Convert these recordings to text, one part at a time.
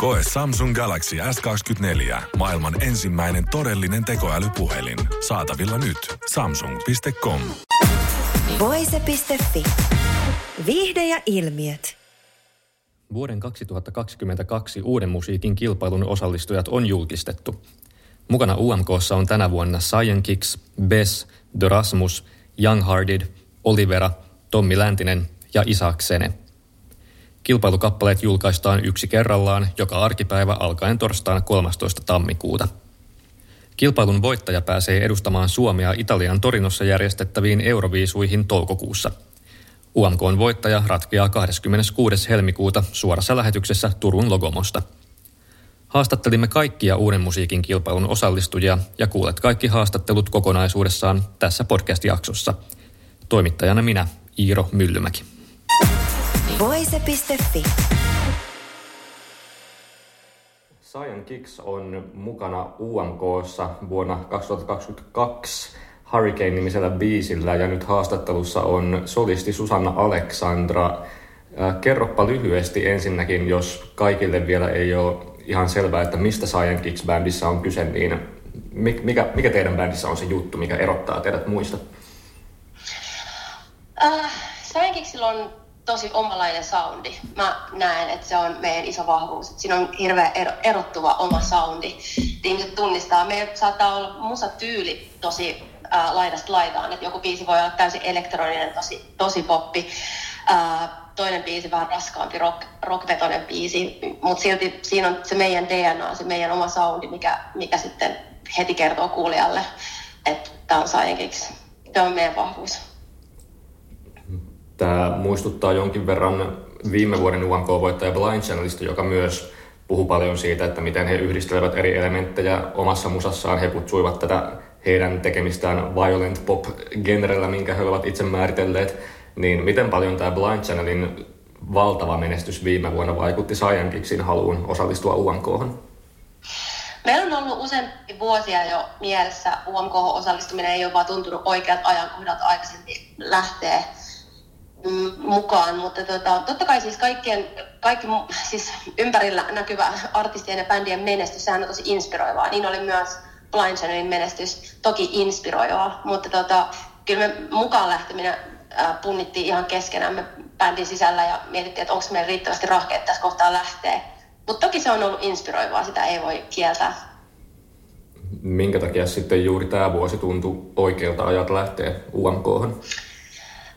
Koe Samsung Galaxy S24. Maailman ensimmäinen todellinen tekoälypuhelin. Saatavilla nyt. Samsung.com. Voise.fi. Viihde ja ilmiöt. Vuoden 2022 uuden musiikin kilpailun osallistujat on julkistettu. Mukana UMKssa on tänä vuonna Cyan Kicks, Bess, The Rasmus, Young Hearted, Olivera, Tommi Läntinen ja Isaac Sene. Kilpailukappaleet julkaistaan yksi kerrallaan joka arkipäivä alkaen torstaina 13. tammikuuta. Kilpailun voittaja pääsee edustamaan Suomea Italian Torinossa järjestettäviin Euroviisuihin toukokuussa. UMKn voittaja ratkeaa 26. helmikuuta suorassa lähetyksessä Turun Logomosta. Haastattelimme kaikkia uuden musiikin kilpailun osallistujia ja kuulet kaikki haastattelut kokonaisuudessaan tässä podcast-jaksossa. Toimittajana minä, Iiro Myllymäki. Voise.fi. Cyan Kicks on mukana UMKssa vuonna 2022 Hurricane-nimisellä biisillä ja nyt haastattelussa on solisti Susanna Aleksandra. Kerroppa lyhyesti ensinnäkin, jos kaikille vielä ei ole ihan selvää, että mistä Cyan Kicks-bändissä on kyse, niin mikä, mikä teidän bändissä on se juttu, mikä erottaa teidät muista? Uh, Cyan Kicksillä on tosi omalainen soundi. Mä näen, että se on meidän iso vahvuus. Että siinä on hirveän erottuva oma soundi. Ihmiset tunnistaa. Meillä saattaa olla musatyyli tosi ää, laidasta laitaan. Että joku biisi voi olla täysin elektroninen, tosi, tosi poppi. Ää, toinen biisi vähän raskaampi, rock, rockvetoinen biisi. Mutta silti siinä on se meidän DNA, se meidän oma soundi, mikä, mikä sitten heti kertoo kuulijalle, että tämä on Science Se on meidän vahvuus. Tämä muistuttaa jonkin verran viime vuoden UMK-voittaja Blind Channelista, joka myös puhuu paljon siitä, että miten he yhdistelevät eri elementtejä omassa musassaan. He kutsuivat tätä heidän tekemistään violent pop-genrellä, minkä he ovat itse määritelleet. Niin miten paljon tämä Blind Channelin valtava menestys viime vuonna vaikutti Science haluun osallistua UMKhon? Meillä on ollut useampi vuosia jo mielessä UMK-osallistuminen ei ole vaan tuntunut oikeat ajankohdat aikaisemmin lähteä mukaan, mutta tota, totta kai siis kaikkien, kaikki siis ympärillä näkyvä artistien ja bändien menestys, sehän on tosi inspiroivaa. Niin oli myös Blind Channelin menestys, toki inspiroivaa, mutta tota, kyllä me mukaan lähteminen äh, punnittiin ihan keskenään bändin sisällä ja mietittiin, että onko meillä riittävästi rahkeet tässä kohtaa lähteä. Mutta toki se on ollut inspiroivaa, sitä ei voi kieltää. Minkä takia sitten juuri tämä vuosi tuntui oikealta ajat lähteä UMKhan?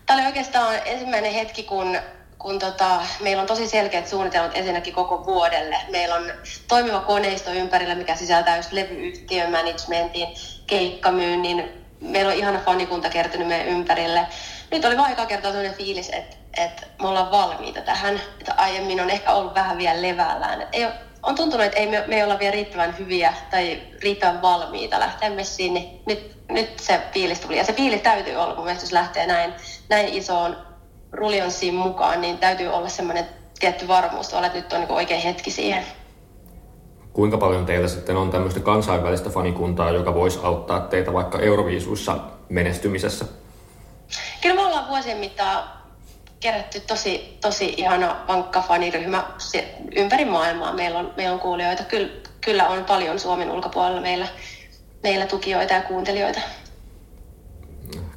Tämä oli oikeastaan ensimmäinen hetki, kun, kun tota, meillä on tosi selkeät suunnitelmat ensinnäkin koko vuodelle. Meillä on toimiva koneisto ympärillä, mikä sisältää just levyyhtiön, managementin, keikkamyynnin. Meillä on ihana fanikunta kertynyt meidän ympärille. Nyt oli vaikka kertaa sellainen fiilis, että, että me ollaan valmiita tähän. Että aiemmin on ehkä ollut vähän vielä levällään. Että ei ole, on tuntunut, että ei me, me ei olla vielä riittävän hyviä tai riittävän valmiita lähteä messiin, niin nyt, nyt se fiilis tuli. Ja se fiilis täytyy olla, kun menestys lähtee näin, näin isoon ruljanssiin mukaan, niin täytyy olla semmoinen tietty varmuus että nyt on niin oikein hetki siihen. Kuinka paljon teillä sitten on tämmöistä kansainvälistä fanikuntaa, joka voisi auttaa teitä vaikka Euroviisuissa menestymisessä? Kyllä me ollaan vuosien mittaan kerätty tosi, tosi ihana vankka faniryhmä ympäri maailmaa. Meillä on, meillä on kuulijoita. Kyllä, kyllä on paljon Suomen ulkopuolella meillä, meillä tukijoita ja kuuntelijoita.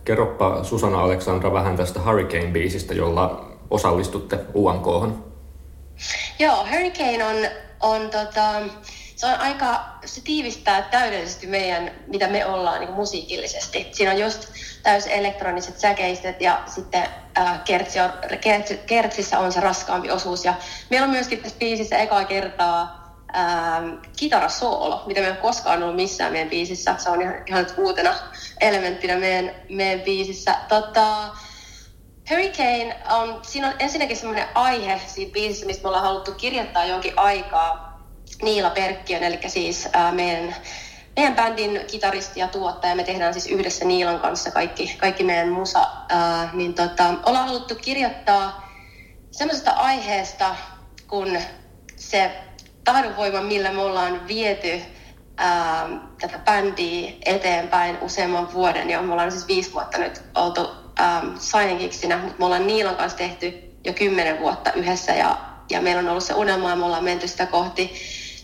Kerropa Susanna Aleksandra vähän tästä Hurricane-biisistä, jolla osallistutte UMKhon. Joo, Hurricane on, on tota, se on aika, se tiivistää täydellisesti meidän, mitä me ollaan niin musiikillisesti. Siinä on just täys elektroniset säkeistet ja sitten äh, kertsi on, kertsi, kertsissä on se raskaampi osuus. Ja meillä on myöskin tässä biisissä ekaa kertaa ähm, kitarasoolo, mitä me ei ole koskaan ollut missään meidän biisissä. Se on ihan, ihan uutena elementtinä meidän, meidän biisissä. Tota, Hurricane on, siinä on ensinnäkin semmoinen aihe siinä biisissä, mistä me ollaan haluttu kirjoittaa jonkin aikaa Niila Perkkiön, eli siis ää, meidän meidän bändin kitaristi ja tuottaja, me tehdään siis yhdessä Niilan kanssa kaikki, kaikki meidän musa, ää, niin tota, ollaan haluttu kirjoittaa semmoisesta aiheesta, kun se tahdonvoima, millä me ollaan viety ää, tätä bändiä eteenpäin useamman vuoden, ja me ollaan siis viisi vuotta nyt oltu Signing mutta me ollaan Niilan kanssa tehty jo kymmenen vuotta yhdessä, ja, ja meillä on ollut se unelma, ja me ollaan menty sitä kohti,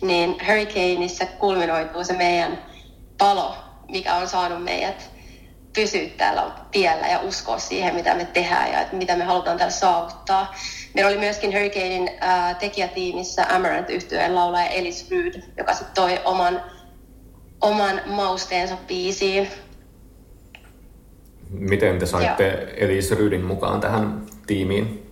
niin Hurricaneissa kulminoituu se meidän palo, mikä on saanut meidät pysyä täällä tiellä ja uskoa siihen, mitä me tehdään ja mitä me halutaan täällä saavuttaa. Meillä oli myöskin Hurricanein äh, tekijätiimissä Amaranth yhtyeen laulaja Elis Ryd, joka sitten toi oman, oman mausteensa biisiin. Miten te saitte Joo. Elis Rydin mukaan tähän tiimiin?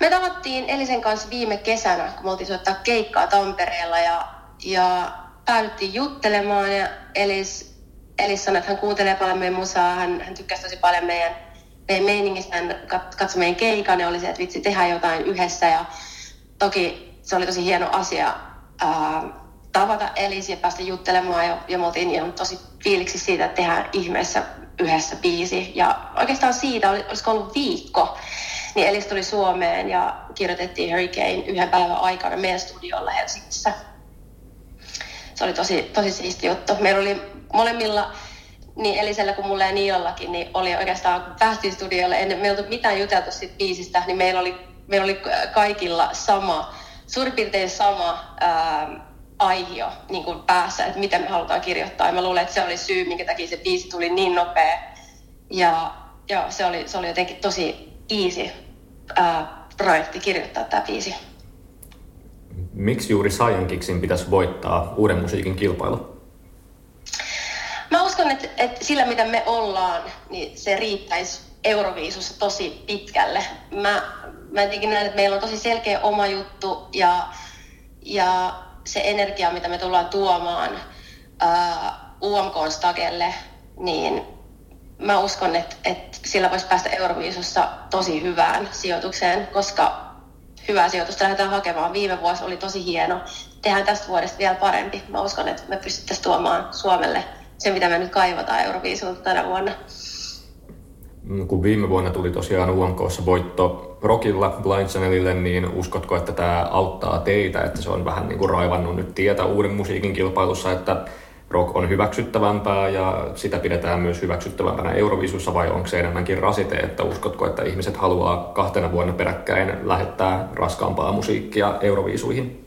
Me tavattiin Elisen kanssa viime kesänä, kun me oltiin soittaa keikkaa Tampereella ja, ja päädyttiin juttelemaan ja Elis, Elis sanoi, että hän kuuntelee paljon meidän musaa, hän, hän tykkäsi tosi paljon meidän, hän katsoi meidän keikan ja oli se, että vitsi tehdään jotain yhdessä ja toki se oli tosi hieno asia ää, tavata Elis ja päästä juttelemaan ja, ja me oltiin ihan tosi fiiliksi siitä, että tehdään ihmeessä yhdessä biisi ja oikeastaan siitä, oli, olisiko ollut viikko, niin Elis tuli Suomeen ja kirjoitettiin Hurricane yhden päivän aikana meidän studiolla Helsingissä. Se oli tosi, tosi siisti juttu. Meillä oli molemmilla, niin Elisellä kuin mulle ja Niilallakin, niin oli oikeastaan, kun päästiin studiolle, ennen meillä ei mitään juteltu siitä biisistä, niin meillä oli, meillä oli kaikilla sama, suurin piirtein sama ää, aihio niin kuin päässä, että mitä me halutaan kirjoittaa. Ja mä luulen, että se oli syy, minkä takia se biisi tuli niin nopea. Ja, ja se, oli, se oli jotenkin tosi easy ää, projekti kirjoittaa tämä biisi. Miksi juuri Saiyan pitäisi voittaa uuden musiikin kilpailu? Mä uskon, että, että sillä mitä me ollaan, niin se riittäisi Euroviisussa tosi pitkälle. Mä, mä jotenkin näen, että meillä on tosi selkeä oma juttu ja, ja se energia, mitä me tullaan tuomaan UMK-stagelle, niin mä uskon, että, että sillä voisi päästä Euroviisussa tosi hyvään sijoitukseen, koska hyvää sijoitusta lähdetään hakemaan. Viime vuosi oli tosi hieno. Tehdään tästä vuodesta vielä parempi. Mä uskon, että me pystyttäisiin tuomaan Suomelle se, mitä me nyt kaivataan Euroviisulta tänä vuonna. Mm, kun viime vuonna tuli tosiaan UMKssa voitto Rockilla Blind Channelille, niin uskotko, että tämä auttaa teitä, että se on vähän niin kuin raivannut nyt tietä uuden musiikin kilpailussa, että rock on hyväksyttävämpää ja sitä pidetään myös hyväksyttävämpänä Eurovisussa vai onko se enemmänkin rasite, että uskotko, että ihmiset haluaa kahtena vuonna peräkkäin lähettää raskaampaa musiikkia Eurovisuihin?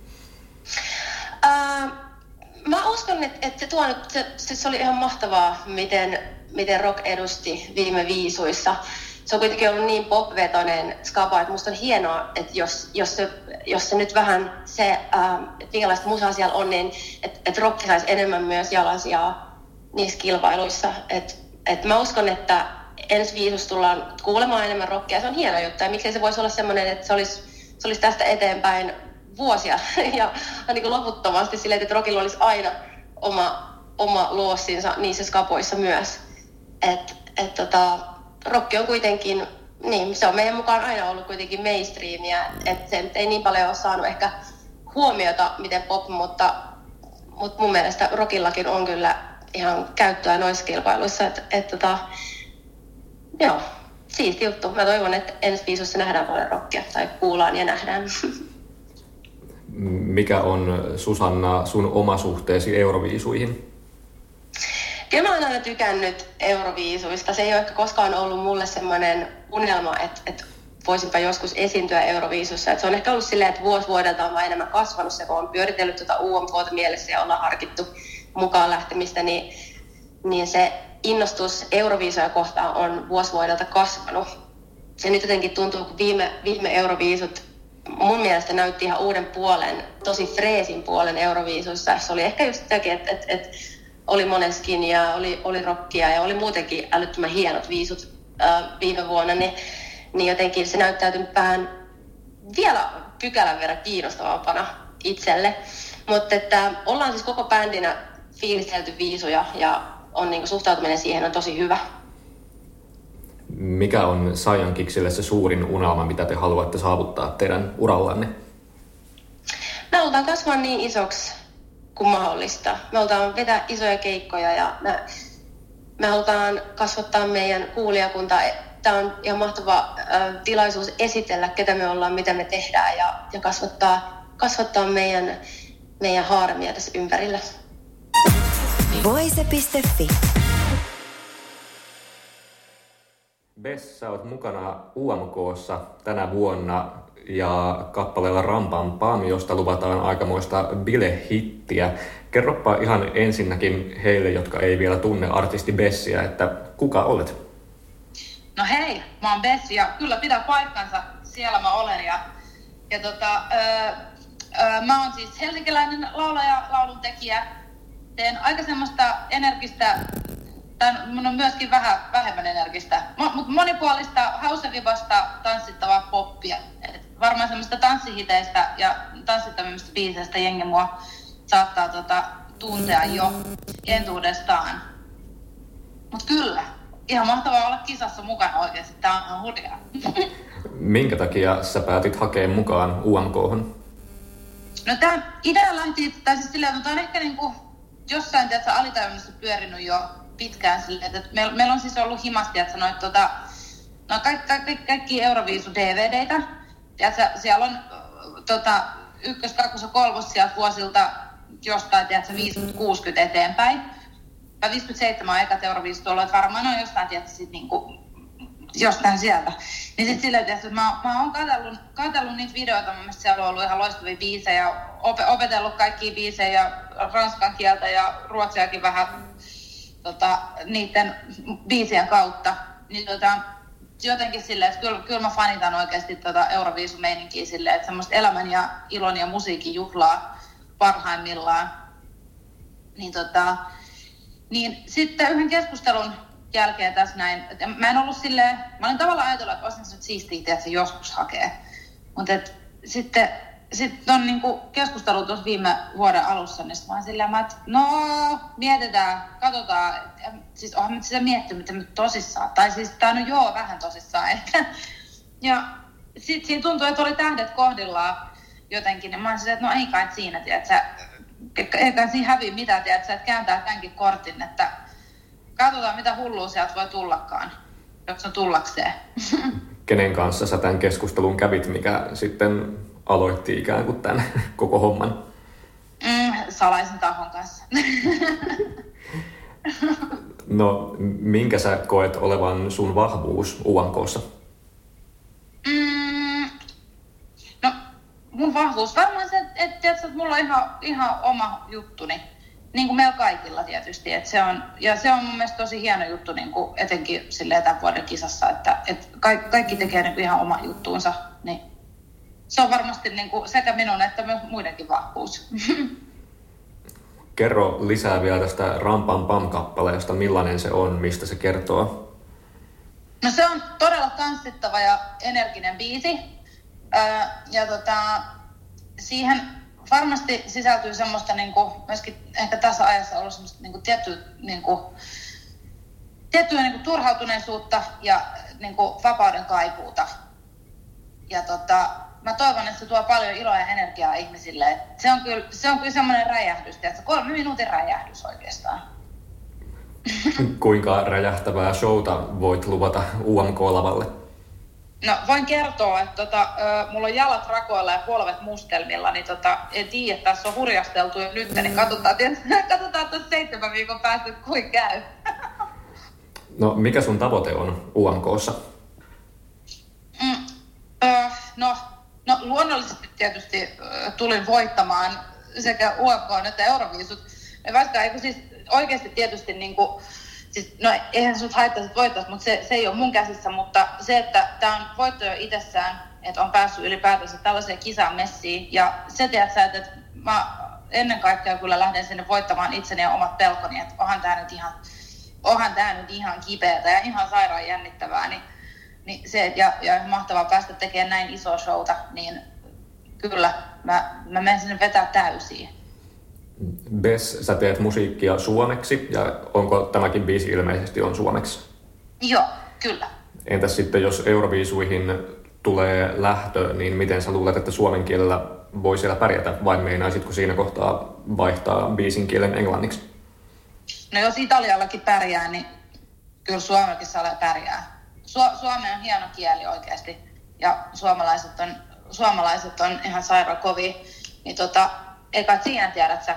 Mä uskon, että, että se, tuonut, se, se oli ihan mahtavaa, miten, miten rock edusti viime viisuissa se on kuitenkin ollut niin popvetoinen skapa, että musta on hienoa, että jos, jos, se, jos se nyt vähän se, äh, että minkälaista musaa siellä on, niin että et rock saisi enemmän myös jalansijaa niissä kilpailuissa. Et, et mä uskon, että ensi viisus tullaan kuulemaan enemmän rockia. Se on hieno juttu ja miksei se voisi olla semmoinen, että se olisi, se olisi tästä eteenpäin vuosia ja niin kuin loputtomasti silleen, että rockilla olisi aina oma, oma luossinsa niissä skapoissa myös. Et, et tota, rokki on kuitenkin, niin se on meidän mukaan aina ollut kuitenkin mainstreamia, että se ei niin paljon ole saanut ehkä huomiota, miten pop, mutta, mutta mun mielestä rokillakin on kyllä ihan käyttöä noissa kilpailuissa, että et, tota, joo, siisti juttu. Mä toivon, että ensi viisussa nähdään paljon rockia, tai kuullaan ja nähdään. Mikä on Susanna sun oma suhteesi Euroviisuihin? Kyllä mä oon aina tykännyt Euroviisuista. Se ei ole ehkä koskaan ollut mulle semmoinen unelma, että, että voisinpa joskus esiintyä Euroviisussa. Että se on ehkä ollut silleen, että vuosi vuodelta on vaan enemmän kasvanut se, kun on pyöritellyt tuota UMKta mielessä ja ollaan harkittu mukaan lähtemistä, niin, niin se innostus Euroviisuja kohtaan on vuosi vuodelta kasvanut. Ja nyt jotenkin tuntuu, kun viime, viime Euroviisut mun mielestä näytti ihan uuden puolen, tosi freesin puolen Euroviisuissa. Se oli ehkä just sitäkin, että, että, että oli Moneskin ja oli, oli rockia ja oli muutenkin älyttömän hienot viisut ää, viime vuonna, niin, niin jotenkin se näyttäytyi vähän vielä pykälän verran kiinnostavampana itselle. Mutta että ollaan siis koko bändinä fiilistelty viisuja ja on niin suhtautuminen siihen on tosi hyvä. Mikä on Saiyan Kiksille se suurin unelma, mitä te haluatte saavuttaa teidän urallanne? Me halutaan kasvaa niin isoksi kuin mahdollista. Me halutaan vetää isoja keikkoja ja me, me halutaan kasvattaa meidän kuulijakuntaa. Tämä on ihan mahtava äh, tilaisuus esitellä, ketä me ollaan, mitä me tehdään ja, ja kasvattaa, kasvattaa meidän, meidän haaremia tässä ympärillä. Voise.fi Bess, sä oot mukana UMKssa tänä vuonna ja kappaleella Rampam Pam, josta luvataan aikamoista bilehittiä. Kerropa ihan ensinnäkin heille, jotka ei vielä tunne artisti Bessiä, että kuka olet? No hei, mä oon Bessi ja kyllä pitää paikkansa, siellä mä olen. Ja, ja tota, öö, öö, mä oon siis helsinkiläinen laulaja, lauluntekijä. Teen aika semmoista energistä mun on myöskin vähän vähemmän energistä, mutta monipuolista, hausevivasta, tanssittavaa poppia. Et varmaan semmoista tanssihiteistä ja tanssittavimmista biiseistä jengi mua saattaa tota, tuntea jo entuudestaan. Mutta kyllä, ihan mahtavaa olla kisassa mukana oikeasti. Tämä on ihan hurjaa. Minkä takia sä päätit hakea mukaan umk No tämä idea lähti, tai siis silleen, mutta on ehkä niinku jossain tiedätkö, alitajunnassa pyörinyt jo pitkään silleen, että meillä, meillä on siis ollut himasti, että sanoit, tota, no kaikki, kaikki, kaikki Euroviisu DVDitä. Tiedätkö, siellä on tota, ykkös, kakkos ja kolmos sieltä vuosilta jostain, tiedätkö, 50-60 eteenpäin. Ja 57 on ekat Euroviisut ollut, että varmaan on jostain, tiedätkö, sit niinku, jostain sieltä. Niin sitten silleen, että mä, mä oon katsellut, katsellut niitä videoita, mun mielestä siellä on ollut ihan loistavia biisejä, opetellut kaikkia biisejä, ranskan kieltä ja ruotsiakin vähän tota, niiden biisien kautta, niin tota, jotenkin silleen, että kyllä, kyllä mä fanitan oikeasti tota Euroviisumeininkiä silleen, että semmoista elämän ja ilon ja musiikin juhlaa parhaimmillaan. Niin, tota, niin sitten yhden keskustelun jälkeen tässä näin, että mä en ollut silleen, mä olin tavallaan ajatellut, että olisin nyt siistiä, että se joskus hakee. Mutta sitten sitten on niinku keskustelu tuossa viime vuoden alussa, niin mä oon silleen, että no mietitään, katsotaan. Siis onhan nyt sitä miettinyt, mitä nyt tosissaan. Tai siis tää no joo, vähän tosissaan ehkä. Ja sitten siinä tuntui, että oli tähdet kohdillaan jotenkin. Niin mä silleen, että no ei kai siinä, tiedätkö, ei kai siinä häviä mitään, tiedätkö, että kääntää tämänkin kortin, että katsotaan mitä hullua sieltä voi tullakaan, jos on tullakseen. Kenen kanssa sä tämän keskustelun kävit, mikä sitten aloitti ikään kuin tämän koko homman? Mm, salaisen tahon kanssa. no, minkä sä koet olevan sun vahvuus UMKssa? Mm, no, mun vahvuus varmaan se, että, että, että mulla on ihan, ihan oma juttuni. Niin kuin meillä kaikilla tietysti. Että se on, ja se on mun mielestä tosi hieno juttu niin kuin etenkin silleen tämän vuoden kisassa, että, että kaikki, kaikki tekee niin kuin ihan oma juttuunsa. Niin se on varmasti niin kuin sekä minun että myös muidenkin vahvuus. Kerro lisää vielä tästä Rampan Pam-kappaleesta, millainen se on, mistä se kertoo? No se on todella tanssittava ja energinen biisi. ja tota, siihen varmasti sisältyy semmoista niin kuin, myöskin ehkä tässä ajassa ollut semmoista niin kuin tiettyä, niin kuin, tiettyä niin kuin turhautuneisuutta ja niin kuin vapauden kaipuuta. Ja tota, mä toivon, että se tuo paljon iloa ja energiaa ihmisille. se on kyllä, se on kyllä semmoinen räjähdys, että kolme minuutin räjähdys oikeastaan. Kuinka räjähtävää showta voit luvata UMK-lavalle? No voin kertoa, että tota, mulla on jalat rakoilla ja polvet mustelmilla, niin tota, en tiedä, että tässä on hurjasteltu jo nyt, niin katsotaan, katsotaan tuossa seitsemän viikon päästä, kuin käy. No mikä sun tavoite on UMKssa? Mm, uh, no No luonnollisesti tietysti tulin voittamaan sekä UFK että Euroviisut. Vaikka eikö siis oikeasti tietysti niin kuin, siis, no eihän sut haittaa, että mutta se, se ei ole mun käsissä, mutta se, että tämä on voitto jo itsessään, että on päässyt ylipäätänsä tällaiseen kisaan messiin. Ja se tiedät että, että mä ennen kaikkea kyllä lähden sinne voittamaan itseni ja omat pelkoni, että onhan tämä nyt ihan, onhan tämä nyt ihan kipeätä ja ihan sairaan jännittävää, niin niin se, ja, ja mahtavaa päästä tekemään näin iso showta, niin kyllä, mä, mä menen sinne vetää täysiin. Bess, sä teet musiikkia suomeksi, ja onko tämäkin biisi ilmeisesti on suomeksi? Joo, kyllä. Entäs sitten, jos Euroviisuihin tulee lähtö, niin miten sä luulet, että suomen kielellä voi siellä pärjätä, vai meinaisitko siinä kohtaa vaihtaa biisin kielen englanniksi? No jos Italiallakin pärjää, niin kyllä Suomellakin saa pärjää. Su- Suomi on hieno kieli oikeasti ja suomalaiset on, suomalaiset on ihan sairaan kovia. Niin tota, eikä siinä tiedä, että sä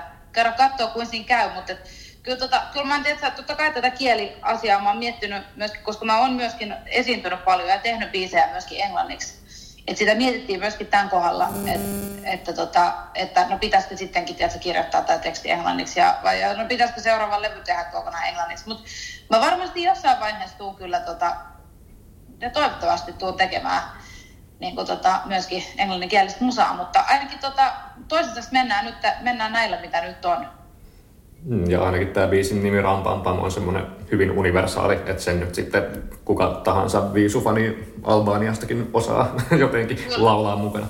katsoa, kuin siinä käy, mutta et, kyllä, tota, kyllä mä tiedä, että totta kai tätä kieliasiaa mä oon miettinyt myöskin, koska mä oon myöskin esiintynyt paljon ja tehnyt biisejä myöskin englanniksi. Et sitä mietittiin myöskin tämän kohdalla, että, että, tota, että no pitäisikö sittenkin tiedätkö, kirjoittaa tämä teksti englanniksi ja, vai no pitäisikö seuraava levy tehdä kokonaan englanniksi. Mutta mä varmasti jossain vaiheessa tuun kyllä tota, ja toivottavasti tuun tekemään niin kuin, tota, myöskin englanninkielistä musaa, mutta ainakin tota, toisesta mennään, nyt, mennään näillä, mitä nyt on. Mm, ja ainakin tämä biisin nimi Rampampam on semmoinen hyvin universaali, että sen nyt sitten kuka tahansa viisufani Albaniastakin osaa jotenkin Kyllä. laulaa mukana.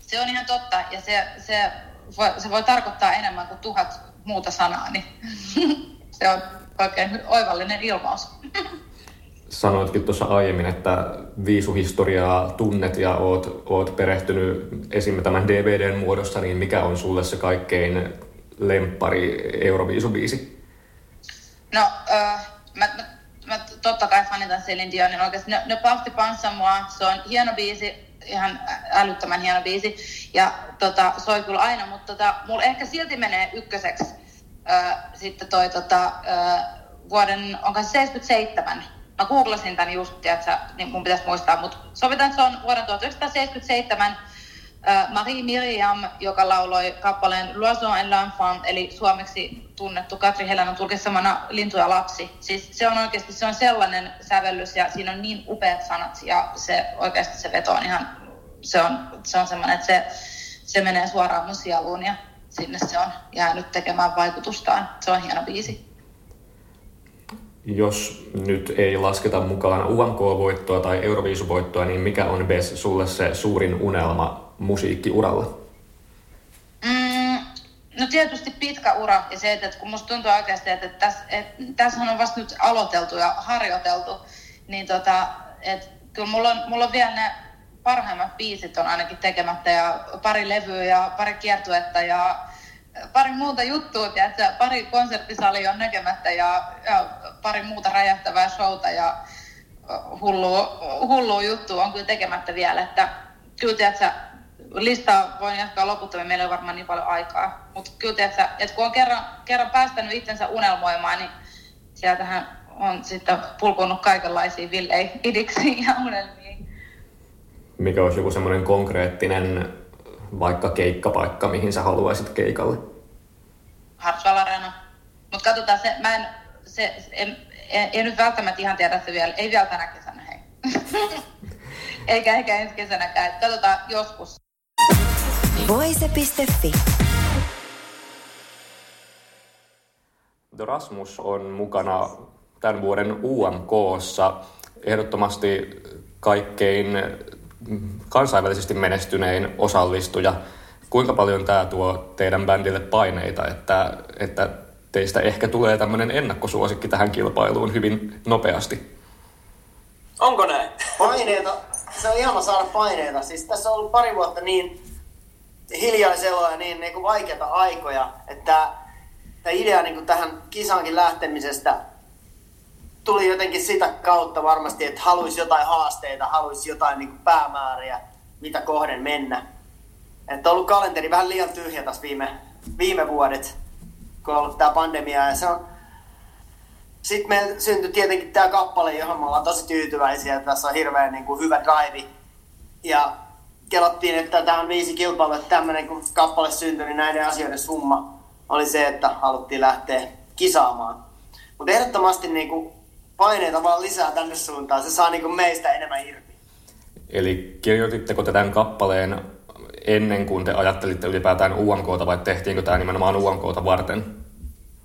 Se on ihan totta ja se, se, voi, se voi tarkoittaa enemmän kuin tuhat muuta sanaa, niin se on oikein oivallinen ilmaus. Sanoitkin tuossa aiemmin, että viisuhistoriaa tunnet ja oot, oot perehtynyt esim. tämän DVDn muodossa, niin mikä on sulle se kaikkein lemppari Euroviisubiisi? No, äh, mä, mä, mä, totta kai fanitan Celine Dionin oikeasti. Parti Pansa mua, se on hieno biisi, ihan älyttömän hieno biisi. Ja tota, soi kyllä aina, mutta tota, mulla ehkä silti menee ykköseksi äh, sitten toi tota, äh, vuoden, onko se 77, mä googlasin tämän just, tiedätkö, niin mun pitäisi muistaa, mutta sovitaan, että se on vuoden 1977 Marie Miriam, joka lauloi kappaleen L'Oiseau en l'enfant, eli suomeksi tunnettu Katri Helenan tulkitsemana Lintu ja lapsi. Siis se on oikeasti se on sellainen sävellys ja siinä on niin upeat sanat ja se oikeasti se veto on ihan, se on, se on semmoinen, että se, se menee suoraan mun sieluun ja sinne se on jäänyt tekemään vaikutustaan. Se on hieno biisi. Jos nyt ei lasketa mukaan UMK-voittoa tai Euroviisuvoittoa, niin mikä on Bess sulle se suurin unelma musiikkiuralla? Mm, no tietysti pitkä ura ja se, että kun musta tuntuu oikeasti, että tässä, tässä on vasta nyt aloiteltu ja harjoiteltu, niin tota, että kyllä mulla on, mulla on vielä ne parhaimmat biisit on ainakin tekemättä ja pari levyä ja pari kiertuetta ja pari muuta juttua, että pari konserttisali on näkemättä ja, ja pari muuta räjähtävää showta ja hullua, hullua juttua on kyllä tekemättä vielä, että kyllä tiedätkö, listaa voin jatkaa loputtomiin, meillä ei ole varmaan niin paljon aikaa. Mutta kyllä tiedätkö, että kun on kerran, kerran päästänyt itsensä unelmoimaan, niin sieltähän on sitten pulkunut kaikenlaisia villei ja unelmiin. Mikä olisi joku semmoinen konkreettinen vaikka keikkapaikka, mihin sä haluaisit keikalle? Hartwell Arena. Mutta katsotaan, se, mä en, se, en, en, en, nyt välttämättä ihan tiedä se vielä, ei vielä tänä kesänä, hei. Eikä ehkä ensi kesänäkään, katsotaan joskus. Voise.fi Rasmus on mukana tämän vuoden UMKssa ehdottomasti kaikkein kansainvälisesti menestynein osallistuja. Kuinka paljon tämä tuo teidän bändille paineita, että, että teistä ehkä tulee tämmöinen ennakkosuosikki tähän kilpailuun hyvin nopeasti? Onko näin? Paineita. Se on ihana saada paineita. Siis tässä on ollut pari vuotta niin hiljaisella ja niin, niin kuin vaikeita aikoja, että tämä idea niin kuin tähän kisaankin lähtemisestä tuli jotenkin sitä kautta varmasti, että haluaisi jotain haasteita, haluaisi jotain niin kuin päämääriä, mitä kohden mennä. Että on ollut kalenteri vähän liian tyhjä tässä viime, viime vuodet, kun on ollut tämä pandemia. Ja se on... Sitten meillä syntyi tietenkin tämä kappale, johon me ollaan tosi tyytyväisiä. Tässä on hirveän niin kuin hyvä drive. Ja kelottiin, että tämä on viisi kilpailua, että tämmöinen kun kappale syntyi, niin näiden asioiden summa oli se, että haluttiin lähteä kisaamaan. Mutta ehdottomasti niin kuin paineita vaan lisää tänne suuntaan. Se saa niin kuin meistä enemmän irti. Eli kirjoititteko te tämän kappaleen ennen kuin te ajattelitte ylipäätään UMKta vai tehtiinkö tämä nimenomaan UMKta varten?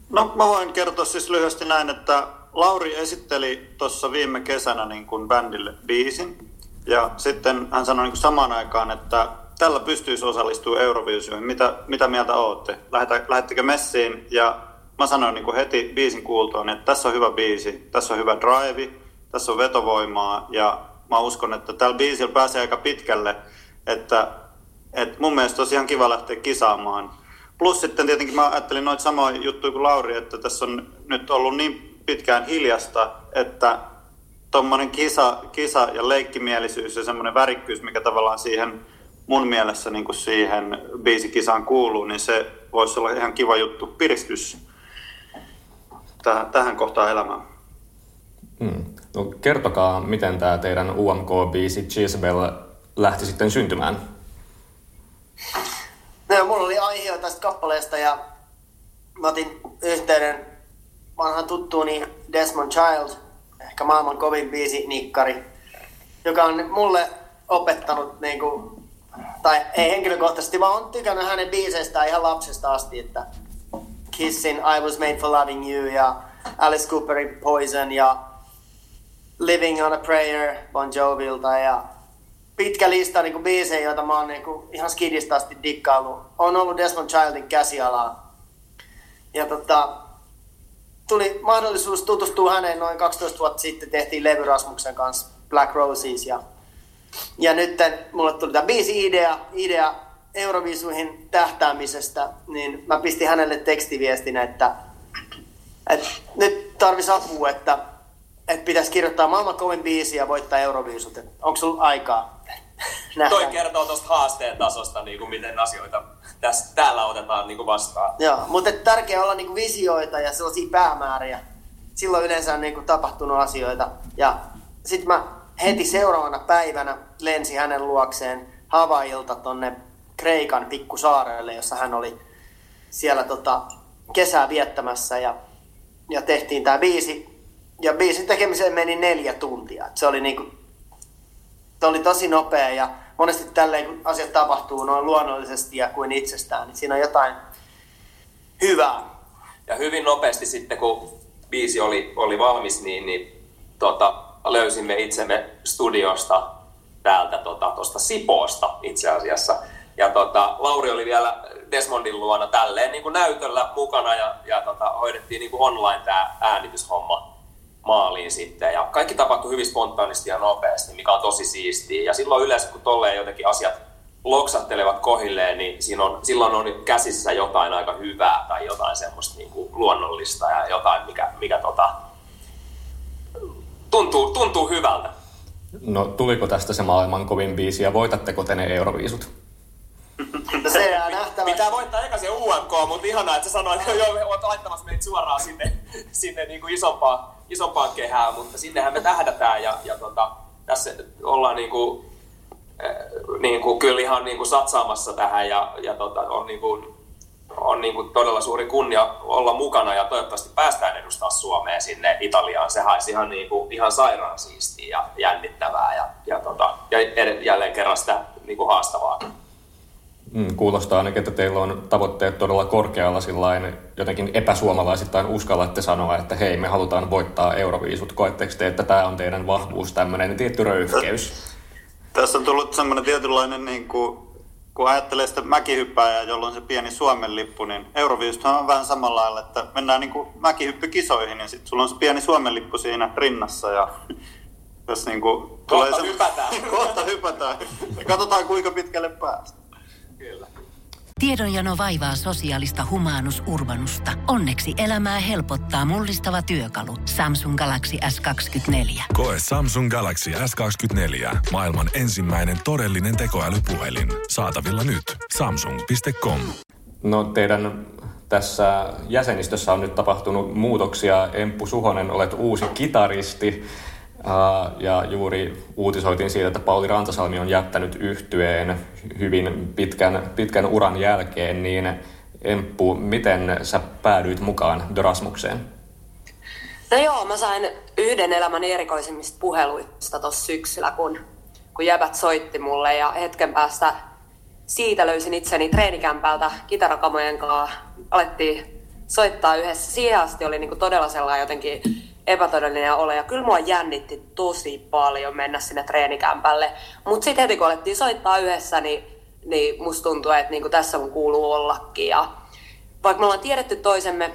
No mä voin kertoa siis lyhyesti näin, että Lauri esitteli tuossa viime kesänä niin kuin bändille biisin. Ja sitten hän sanoi niin kuin samaan aikaan, että tällä pystyisi osallistumaan Eurovisioihin. Mitä, mitä mieltä olette? lähettekö messiin? Ja mä sanoin niin kuin heti biisin kuultoon, että tässä on hyvä biisi, tässä on hyvä drive, tässä on vetovoimaa ja mä uskon, että tällä biisillä pääsee aika pitkälle, että, että mun mielestä olisi ihan kiva lähteä kisaamaan. Plus sitten tietenkin mä ajattelin noita samoja juttuja kuin Lauri, että tässä on nyt ollut niin pitkään hiljasta, että tuommoinen kisa, kisa ja leikkimielisyys ja semmoinen värikkyys, mikä tavallaan siihen mun mielestä niin kuin siihen biisikisaan kuuluu, niin se voisi olla ihan kiva juttu, piristys tähän, tähän kohtaan elämää. Hmm. No, kertokaa, miten tämä teidän UMK-biisi Chisbell lähti sitten syntymään? No, mulla oli aihe tästä kappaleesta ja mä otin yhteyden vanhan tuttuuni Desmond Child, ehkä maailman kovin biisi nikkari, joka on mulle opettanut niin kuin, tai ei henkilökohtaisesti, vaan on tykännyt hänen biiseistä ihan lapsesta asti, että Kissin I Was Made for Loving You ja Alice Cooperin Poison ja Living on a Prayer Bon Jovilta ja pitkä lista niin kuin biisejä, joita mä oon niin kuin, ihan skidista asti dikkaillut. On ollut Desmond Childin käsialaa. Ja tota, tuli mahdollisuus tutustua häneen noin 12 vuotta sitten, tehtiin levy Rasmuksen kanssa Black Roses ja, ja nyt mulle tuli tämä biisi-idea, idea Eurovisuihin tähtäämisestä, niin mä pistin hänelle tekstiviestin, että, että nyt tarvisi apua, että, että pitäisi kirjoittaa maailman kovin biisi ja voittaa Euroviisut. Onko sulla aikaa? Nähdään. Toi kertoo tuosta haasteen tasosta, niin kuin miten asioita tässä, täällä otetaan niin kuin vastaan. Joo, mutta tärkeää olla niin kuin visioita ja sellaisia päämääriä. Silloin yleensä on niin kuin tapahtunut asioita. Ja sitten mä heti seuraavana päivänä lensin hänen luokseen Havailta tonne Kreikan pikkusaarelle, jossa hän oli siellä tota, kesää viettämässä ja, ja tehtiin tämä biisi. Ja biisin tekemiseen meni neljä tuntia. se oli niinku, se oli tosi nopea ja monesti tälleen, kun asiat tapahtuu noin luonnollisesti ja kuin itsestään, niin siinä on jotain hyvää. Ja hyvin nopeasti sitten, kun biisi oli, oli valmis, niin, niin tota, löysimme itsemme studiosta täältä tuosta tota, Sipoosta itse asiassa. Ja tota, Lauri oli vielä Desmondin luona tälleen niin kuin näytöllä mukana ja, ja tota, hoidettiin niin kuin online tämä äänityshomma maaliin sitten. Ja kaikki tapahtui hyvin spontaanisti ja nopeasti, mikä on tosi siistiä. Ja silloin yleensä, kun tolleen jotenkin asiat loksattelevat kohilleen, niin siinä on, silloin on käsissä jotain aika hyvää tai jotain semmoista niin kuin luonnollista ja jotain, mikä, mikä tota, tuntuu, tuntuu hyvältä. No tuliko tästä se maailman kovin biisi ja voitatteko te ne Euroviisut? No se jää nähtäväksi. Pitää voittaa eka se UMK, mutta ihanaa, että sä sanoit, että joo, oot laittamassa meitä suoraan sinne, sinne niin kuin isompaan, isompaan kehään, mutta sinnehän me tähdätään ja, ja tota, tässä ollaan niin kuin, eh, niin kuin, kyllä ihan niin kuin satsaamassa tähän ja, ja tota, on, niin kuin, on niin kuin todella suuri kunnia olla mukana ja toivottavasti päästään edustaa Suomea sinne Italiaan. Se olisi ihan, niin kuin, ihan sairaan siistiä ja jännittävää ja, ja, tota, ja jälleen kerran sitä niin kuin haastavaa. Mm, kuulostaa ainakin, että teillä on tavoitteet todella korkealla sillain jotenkin epäsuomalaisittain uskallatte sanoa, että hei, me halutaan voittaa Euroviisut. Koetteko te, että tämä on teidän vahvuus, tämmöinen tietty röyhkeys? Tässä on tullut semmoinen tietynlainen, niin kuin, kun ajattelee sitä mäkihyppääjää, jolla on se pieni Suomen lippu, niin Euroviisuthan on vähän samalla lailla, että mennään niin kuin mäkihyppykisoihin ja sitten sulla on se pieni Suomen lippu siinä rinnassa ja jos niin kuin, tulee kohta se, hypätään. kohta hypätään. Ja katsotaan kuinka pitkälle päästään. Kyllä. Tiedonjano vaivaa sosiaalista humanus urbanusta. Onneksi elämää helpottaa mullistava työkalu. Samsung Galaxy S24. Koe Samsung Galaxy S24. Maailman ensimmäinen todellinen tekoälypuhelin. Saatavilla nyt. Samsung.com. No teidän tässä jäsenistössä on nyt tapahtunut muutoksia. Emppu Suhonen, olet uusi kitaristi. Ja juuri uutisoitiin siitä, että Pauli Rantasalmi on jättänyt yhtyeen hyvin pitkän, pitkän uran jälkeen, niin Emppu, miten sä päädyit mukaan Dorasmukseen? No joo, mä sain yhden elämän erikoisimmista puheluista tuossa syksyllä, kun, kun jäbät soitti mulle ja hetken päästä siitä löysin itseni treenikämpältä kitarakamojen kanssa. Alettiin soittaa yhdessä. Siihen asti oli niinku todella sellainen jotenkin epätodellinen ole. Ja kyllä mua jännitti tosi paljon mennä sinne treenikämpälle. Mutta sitten heti kun alettiin soittaa yhdessä, niin, niin musta tuntuu, että niinku tässä mun kuuluu ollakin. Ja vaikka me ollaan tiedetty toisemme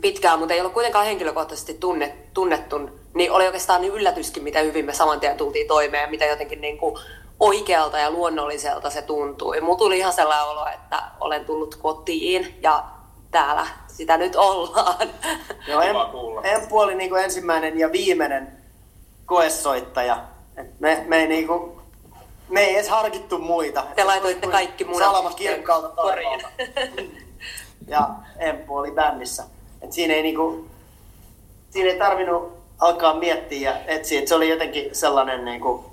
pitkään, mutta ei ollut kuitenkaan henkilökohtaisesti tunnet, tunnettu, niin oli oikeastaan niin yllätyskin, miten hyvin me saman tien tultiin toimeen, mitä jotenkin niin kuin oikealta ja luonnolliselta se tuntui. Mulla tuli ihan sellainen olo, että olen tullut kotiin ja täällä sitä nyt ollaan. Joo, em, Emppu oli niin kuin ensimmäinen ja viimeinen koesoittaja. Et me, me, ei niin kuin, me ei edes harkittu muita. Te laitoitte kaikki munat Salama kirkkaalta taivaalta. ja Emppu oli bändissä. Et siinä ei niinku, siinä ei tarvinnut alkaa miettiä ja etsiä, että se oli jotenkin sellainen niinku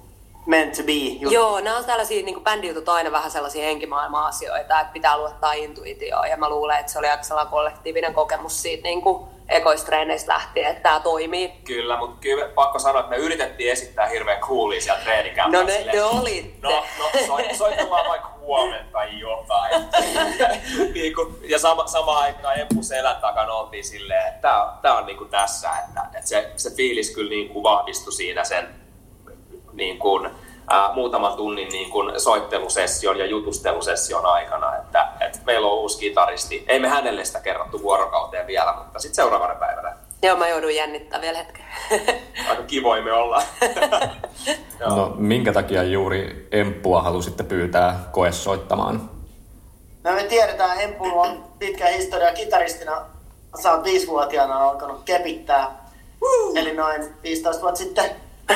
meant to be juttu. Joo, nämä on tällaisia, niin bändijutut aina vähän sellaisia henkimaailman asioita, että pitää luottaa intuitioon. Ja mä luulen, että se oli aika sellainen kollektiivinen kokemus siitä niin kuin ekoistreeneistä lähtien, että tämä toimii. Kyllä, mutta kyllä pakko sanoa, että me yritettiin esittää hirveän coolia siellä treenikämpässä. No ne, te olitte. No, no so, soitellaan vaikka huomenta tai jotain. niin kuin, ja sama, sama aikaan Eppu selän takana oltiin silleen, että tämä, tämä on niin kuin tässä, että, että se, se fiilis kyllä niin kuin vahvistui siinä sen niin kuin, ää, muutaman tunnin niin kuin soittelusession ja jutustelusession aikana, että, että meillä on uusi kitaristi. Ei me hänelle sitä kerrottu vuorokauteen vielä, mutta sitten seuraavana päivänä. Joo, mä joudun jännittämään vielä hetken. Aika kivoin me ollaan. no, minkä takia juuri Emppua halusitte pyytää koessoittamaan? No me tiedetään, Emppu on pitkä historia kitaristina. Sä oot viisivuotiaana alkanut kepittää. Eli noin 15 vuotta sitten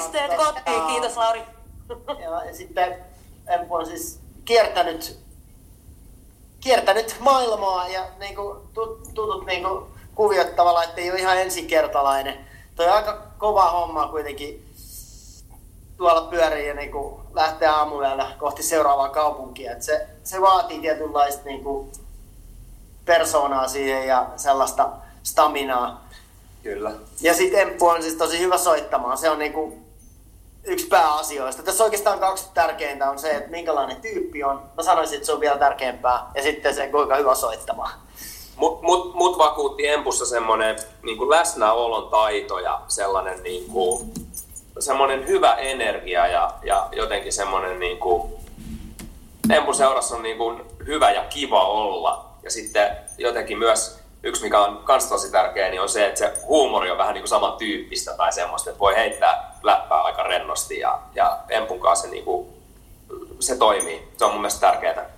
Pisteet kotiin, kiitos Lauri. ja, ja sitten Empu on siis kiertänyt, kiertänyt maailmaa ja niin kuin, tutut niin kuin, kuviot tavallaan, että ei ole ihan ensikertalainen. Toi on aika kova homma kuitenkin tuolla pyörii ja niin kuin, lähtee aamuyöllä kohti seuraavaa kaupunkia. Et se, se vaatii tietynlaista niin kuin, persoonaa siihen ja sellaista staminaa. Kyllä. Ja sitten Emppu on siis tosi hyvä soittamaan. Se on niinku yksi pääasioista. Tässä oikeastaan kaksi tärkeintä on se, että minkälainen tyyppi on. Mä sanoisin, että se on vielä tärkeämpää. Ja sitten se, kuinka hyvä soittamaan. Mut, mut, mut vakuutti Empussa semmoinen niin läsnäolon taito ja sellainen niin kuin, semmoinen hyvä energia ja, ja jotenkin semmoinen niin kuin, Empun seurassa on niin kuin hyvä ja kiva olla. Ja sitten jotenkin myös yksi, mikä on myös tosi tärkeä, niin on se, että se huumori on vähän niin kuin samantyyppistä tai semmoista, että voi heittää läppää aika rennosti ja, ja Empun kanssa se, niin kuin, se toimii. Se on mun mielestä tärkeää.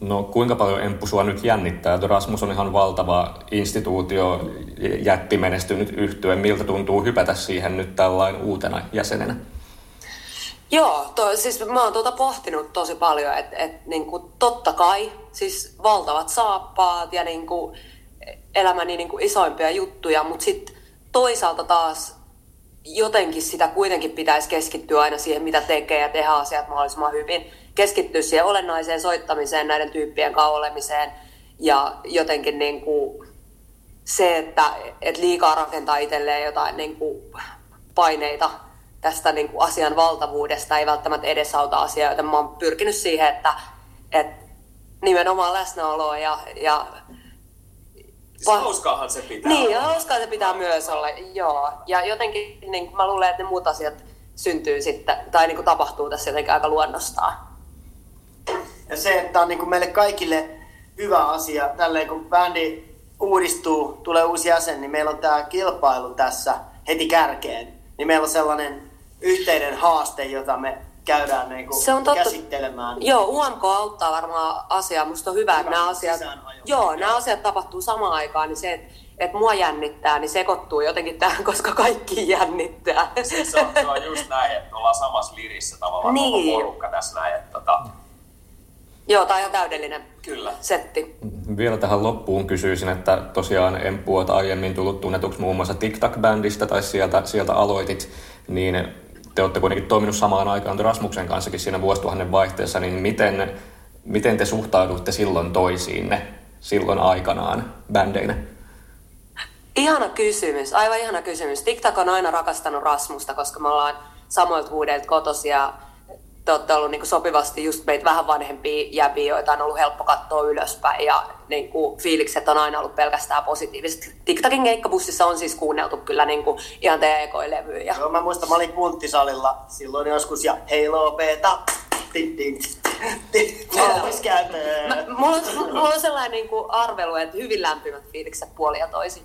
No kuinka paljon Emppu sua nyt jännittää? Rasmus on ihan valtava instituutio, jätti menestynyt yhtyö. Miltä tuntuu hypätä siihen nyt tällainen uutena jäsenenä? Joo, to, siis mä oon tuota pohtinut tosi paljon, että et, niin totta kai siis valtavat saappaat ja niin kuin, elämäni niin kuin isoimpia juttuja, mutta sitten toisaalta taas jotenkin sitä kuitenkin pitäisi keskittyä aina siihen, mitä tekee ja tehdä asiat mahdollisimman hyvin. Keskittyä siihen olennaiseen soittamiseen, näiden tyyppien kanssa olemiseen ja jotenkin niin kuin se, että, että liikaa rakentaa itselleen jotain niin kuin paineita tästä niin kuin asian valtavuudesta ei välttämättä edesauta asiaa, joten mä oon pyrkinyt siihen, että, että nimenomaan läsnäoloa ja, ja Siis hauskaahan se pitää Niin, olla. hauskaa se pitää myös olla, joo. Ja jotenkin niin mä luulen, että ne muut asiat syntyy sitten, tai niin kuin tapahtuu tässä jotenkin aika luonnostaan. Ja se, että on niin kuin meille kaikille hyvä asia, tälleen kun bändi uudistuu, tulee uusi jäsen, niin meillä on tämä kilpailu tässä heti kärkeen. Niin meillä on sellainen yhteinen haaste, jota me käydään niin kuin se on totta. käsittelemään. Joo, UMK auttaa varmaan asiaa. Musta on hyvä, hyvä että nämä asiat, joo, nämä asiat tapahtuu samaan aikaan, niin se, että että mua jännittää, niin sekoittuu jotenkin tähän, koska kaikki jännittää. Se, se, on, se on just näin, että ollaan samassa lirissä tavallaan niin. koko porukka tässä näin. Että, tota... Joo, tämä on ihan täydellinen Kyllä. setti. Vielä tähän loppuun kysyisin, että tosiaan Empu aiemmin tullut tunnetuksi muun muassa TikTok-bändistä tai sieltä, sieltä aloitit, niin te olette kuitenkin toiminut samaan aikaan Rasmuksen kanssakin siinä vuosituhannen vaihteessa, niin miten, miten te suhtaudutte silloin toisiinne silloin aikanaan bändeinä? Ihana kysymys, aivan ihana kysymys. TikTok on aina rakastanut Rasmusta, koska me ollaan samoilta huudeilta kotosia te olette ollut niin sopivasti just meitä vähän vanhempia jäbiä, joita on ollut helppo katsoa ylöspäin ja niin kuin, fiilikset on aina ollut pelkästään positiiviset. TikTokin keikkabussissa on siis kuunneltu kyllä niin kuin, ihan teidän ekoilevyjä. Joo, mä muistan, mä olin punttisalilla silloin joskus ja hei Lopeta, Mulla on, mulla on sellainen niin kuin arvelu, että hyvin lämpimät fiilikset puolia toisin.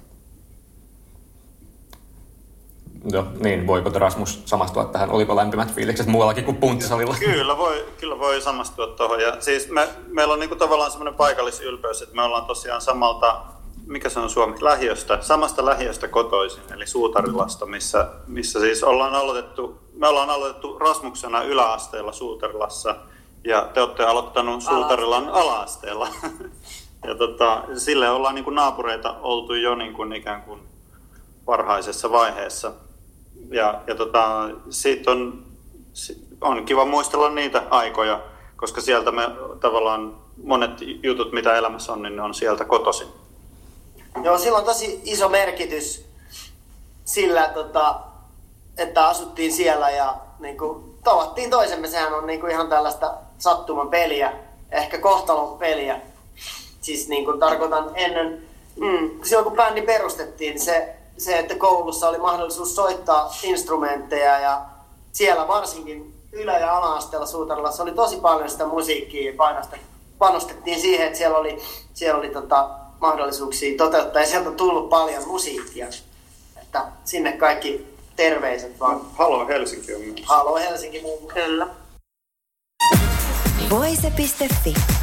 Joo, niin voiko Rasmus samastua tähän? Oliko lämpimät fiilikset muuallakin kuin punttisalilla? Kyllä voi, kyllä voi samastua tuohon. Ja siis me, meillä on niinku tavallaan semmoinen paikallisylpeys, että me ollaan tosiaan samalta, mikä se on Suomi, lähiöstä, samasta lähiöstä kotoisin, eli Suutarilasta, missä, missä siis ollaan aloitettu, me ollaan aloitettu Rasmuksena yläasteella Suutarilassa, ja te olette aloittanut Suutarilan ala-asteella. ja tota, sille ollaan niin kuin naapureita oltu jo niin kuin ikään kuin varhaisessa vaiheessa. Ja, ja tota, siitä on, on kiva muistella niitä aikoja, koska sieltä me tavallaan monet jutut, mitä elämässä on, niin ne on sieltä kotoisin. Joo, sillä on tosi iso merkitys sillä, tota, että asuttiin siellä ja niin kuin, tavattiin toisemme. Sehän on niin kuin ihan tällaista sattuman peliä, ehkä kohtalon peliä. Siis niin kuin tarkoitan ennen, mm, silloin kun bändi perustettiin, niin se, se, että koulussa oli mahdollisuus soittaa instrumentteja ja siellä varsinkin ylä- ja ala-asteella Suutarilla oli tosi paljon sitä musiikkia panostettiin siihen, että siellä oli, siellä oli tota, mahdollisuuksia toteuttaa ja sieltä on tullut paljon musiikkia. Että sinne kaikki terveiset vaan. Halo Helsinki on myös. Halo Helsinki muun Kyllä. Voise.fi.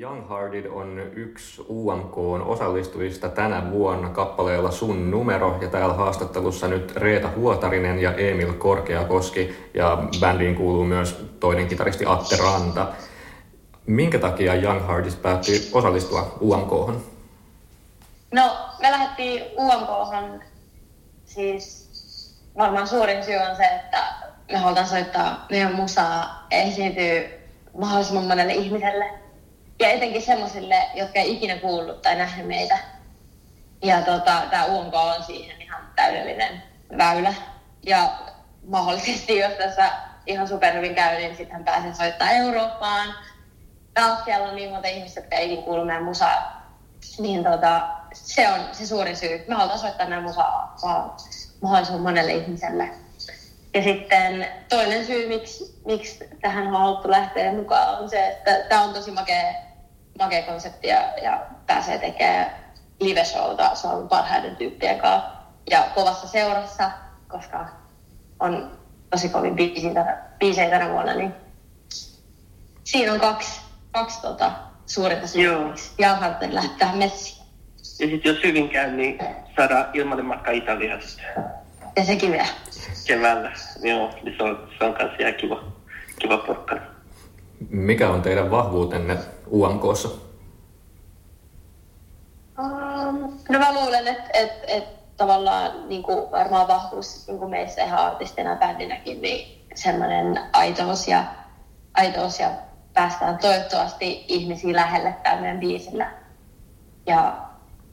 Young Hearted on yksi UMK osallistujista tänä vuonna kappaleella Sun numero ja täällä haastattelussa nyt Reeta Huotarinen ja Emil Korkeakoski ja bändiin kuuluu myös toinen kitaristi Atte Ranta. Minkä takia Young Hearted päätti osallistua UMK? No, me lähdettiin UMK siis varmaan suurin syy on se, että me halutaan soittaa meidän musaa esiintyy mahdollisimman monelle ihmiselle. Ja etenkin semmoisille, jotka ei ikinä kuullut tai nähnyt meitä. Ja tota, tämä UMK on siihen ihan täydellinen väylä. Ja mahdollisesti, jos tässä ihan superhyvin käy, niin sitten pääsee soittaa Eurooppaan. Siellä on niin monta ihmistä, jotka ei kuulu meidän musaa. Niin tota, se on se suurin syy. Me halutaan soittaa meidän musaa mahdollisimman monelle ihmiselle. Ja sitten toinen syy, miksi, miksi tähän on haluttu lähteä mukaan, on se, että tämä on tosi makea, makea konsepti ja, ja pääsee tekemään live-showta Suomen parhaiden tyyppien kanssa ja kovassa seurassa, koska on tosi kovin biisejä tänä vuonna, niin siinä on kaksi, kaksi tota, suurinta syytä, miksi Jalharten lähtee messiin. Ja sitten jos hyvin käy, niin saadaan ilmainen matka Italiasta. Ja sekin vielä. Keväällä, joo, niin se on, se on kanssa ihan kiva, kiva porkkana. Mikä on teidän vahvuutenne UMKssa? Um, no mä luulen, että et, et, tavallaan niin kuin varmaan vahvuus niin kuin meissä ihan artistina ja bändinäkin, niin semmoinen aitous ja, aitous ja päästään toivottavasti ihmisiä lähelle tämän meidän biisillä. Ja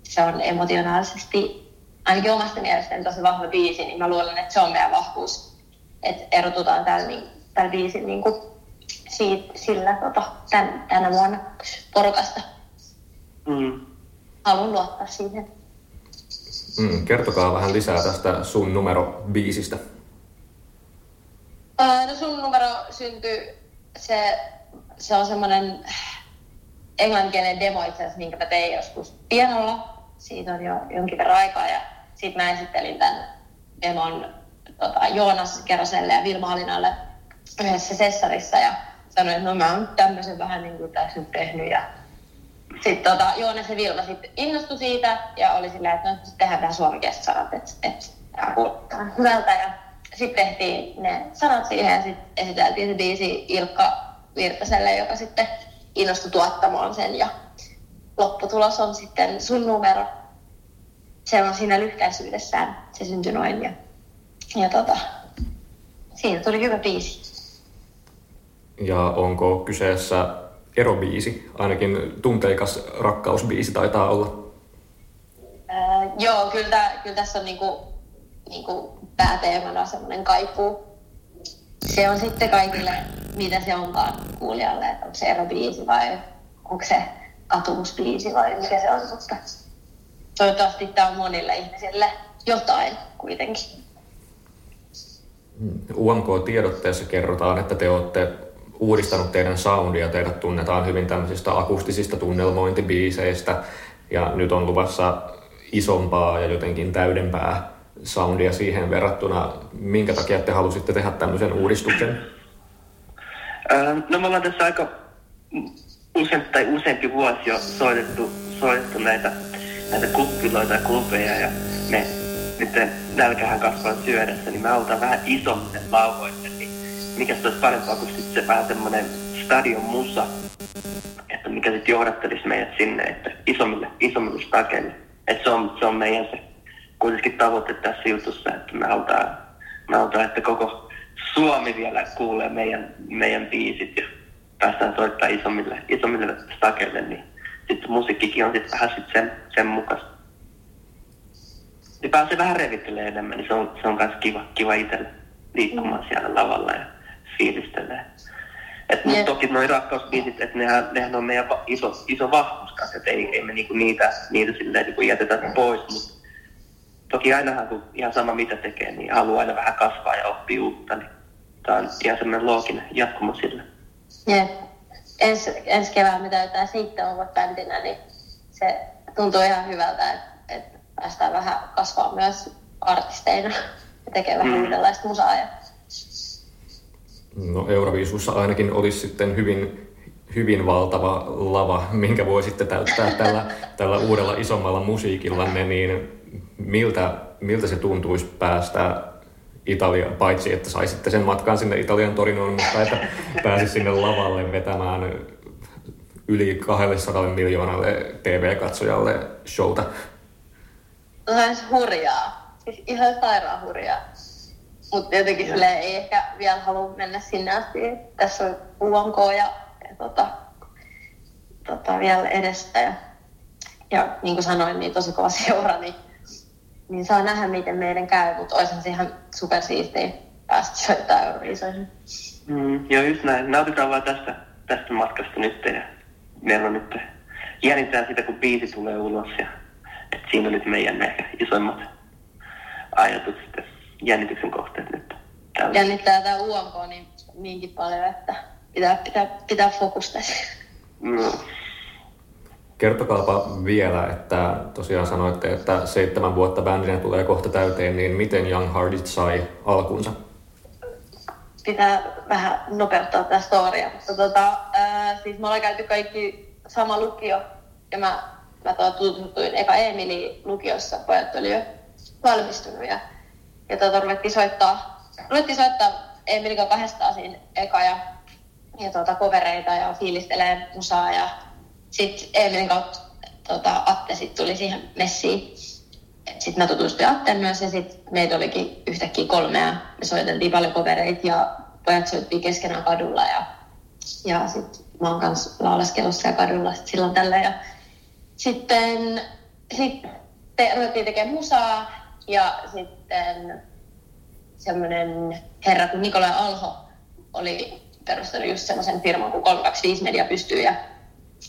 se on emotionaalisesti, ainakin omasta mielestäni tosi vahva biisi, niin mä luulen, että se on meidän vahvuus. Että erotutaan tällä, niin, tällä biisin niin kuin siitä, sillä tota, tän, tänä vuonna porukasta. Mm. Haluan luottaa siihen. Mm, kertokaa vähän lisää tästä sun numero biisistä. Öö, no sun numero syntyi, se, se on semmoinen englanninkielinen demo itse asiassa, minkä mä tein joskus pianolla. Siitä on jo jonkin verran aikaa ja sitten mä esittelin tämän demon tota, Joonas Keroselle ja Vilma Alinalle yhdessä sessarissa ja sanoin, että no mä oon tämmöisen vähän niin kuin tässä nyt tehnyt ja sitten tota, Joonas ja Vilma sitten innostui siitä ja oli silleen, että no sit tehdään vähän suomikieliset sanat, että, että tämä kuulostaa hyvältä ja sitten tehtiin ne sanat siihen ja sitten esiteltiin se biisi Ilkka Virtaselle, joka sitten innostui tuottamaan sen ja lopputulos on sitten sun numero. Se on siinä lyhkäisyydessään, se syntyi noin ja, ja tota, siinä tuli hyvä biisi. Ja onko kyseessä erobiisi? Ainakin tunteikas rakkausbiisi taitaa olla. Ää, joo, kyllä, tää, kyllä tässä on niinku, niinku pääteemana semmoinen kaipuu. Se on sitten kaikille, mitä se onkaan kuulijalle, että onko se erobiisi vai onko se katumusbiisi vai mikä se on, mutta toivottavasti tämä on monille ihmisille jotain kuitenkin. UMK-tiedotteessa kerrotaan, että te olette uudistanut teidän soundia, teidät tunnetaan hyvin tämmöisistä akustisista tunnelmointibiiseistä ja nyt on luvassa isompaa ja jotenkin täydempää soundia siihen verrattuna. Minkä takia te halusitte tehdä tämmöisen uudistuksen? no me ollaan tässä aika useampi tai useampi vuosi jo soitettu, soitettu näitä, näitä kuppiloita ja klubeja ja me nyt nälkähän kasvaa syödessä, niin me halutaan vähän isommin niin mikä se olisi parempaa kuin sitten se vähän semmoinen stadion musa, että mikä sitten johdattelisi meidät sinne, että isommille, isommille stakeille. Että se on, se on meidän se kuitenkin tavoite tässä jutussa, että me halutaan, me halutaan että koko Suomi vielä kuulee meidän, meidän biisit ja päästään soittaa isommille, isommille stakeille, niin sitten musiikkikin on sitten vähän sit sen, sen mukaista. Ja pääsee vähän revittelemään enemmän, niin se on, se on myös kiva, kiva itselle liikkumaan mm. siellä lavalla ja fiilistelee. Et yeah. toki noin rakkausbiisit, että nehän, nehän on meidän iso, iso vahvuus kanssa, että ei, ei me niinku niitä, niitä silleen niinku jätetä pois, mutta toki ainahan kun ihan sama mitä tekee, niin haluaa aina vähän kasvaa ja oppia uutta, niin tämä on ihan semmoinen looginen jatkumo sille. Jep. Ensi, ensi kevään me täytää siitä olla bändinä, niin se tuntuu ihan hyvältä, että, että päästään vähän kasvaa myös artisteina ja tekee vähän mm. uudenlaista musaa. Ja... No Euroviisussa ainakin olisi sitten hyvin, hyvin valtava lava, minkä voi sitten täyttää tällä, tällä uudella isommalla musiikillanne, niin miltä, miltä se tuntuisi päästä Italia, paitsi että saisitte sen matkan sinne Italian Torinoon, mutta että pääsisi sinne lavalle vetämään yli 200 miljoonalle TV-katsojalle showta. Olisi hurjaa. Siis ihan sairaan hurjaa. Mutta tietenkin sille ei ehkä vielä halua mennä sinne asti. Tässä on UMK ja, ja tota, tota, vielä edestä. Ja, ja niin kuin sanoin, niin tosi kova seura, niin niin saa nähdä, miten meidän käy, mutta olisihan se ihan supersiistiä päästä soittaa Euroviisoihin. Mm, joo, just näin. Nautitaan vaan tästä, tästä matkasta nyt ja meillä on nyt, jännitään sitä, kun biisi tulee ulos ja siinä on nyt meidän ehkä isoimmat ajatukset ja jännityksen kohteet nyt. Tällä. Jännittää tämä UMK niin, niinkin paljon, että pitää, pitää, pitää fokusta. No, Kertokaapa vielä, että tosiaan sanoitte, että seitsemän vuotta bändinä tulee kohta täyteen, niin miten Young Hearted sai alkunsa? Pitää vähän nopeuttaa tätä storia, mutta tota, ää, siis me ollaan käyty kaikki sama lukio ja mä, mä tutustuin eka Emili lukiossa, pojat oli jo valmistunut ja, ja tota, ruvettiin soittaa, ruvettiin soittaa Emilika kahdestaan siinä eka ja, ja tota, kovereita ja fiilistelee musaa ja sitten Emilin kautta tota, Atte sit tuli siihen messiin. Sitten mä tutustuin Atteen myös ja sitten meitä olikin yhtäkkiä kolme ja me soiteltiin paljon kovereita ja pojat soittiin keskenään kadulla ja, ja sitten mä oon kanssa lauleskelussa ja kadulla sit silloin tällä ja sitten sit te, ruvettiin tekemään musaa ja sitten semmoinen herra kuin Nikolai Alho oli perustanut just semmoisen firman kuin 325 Media pystyy ja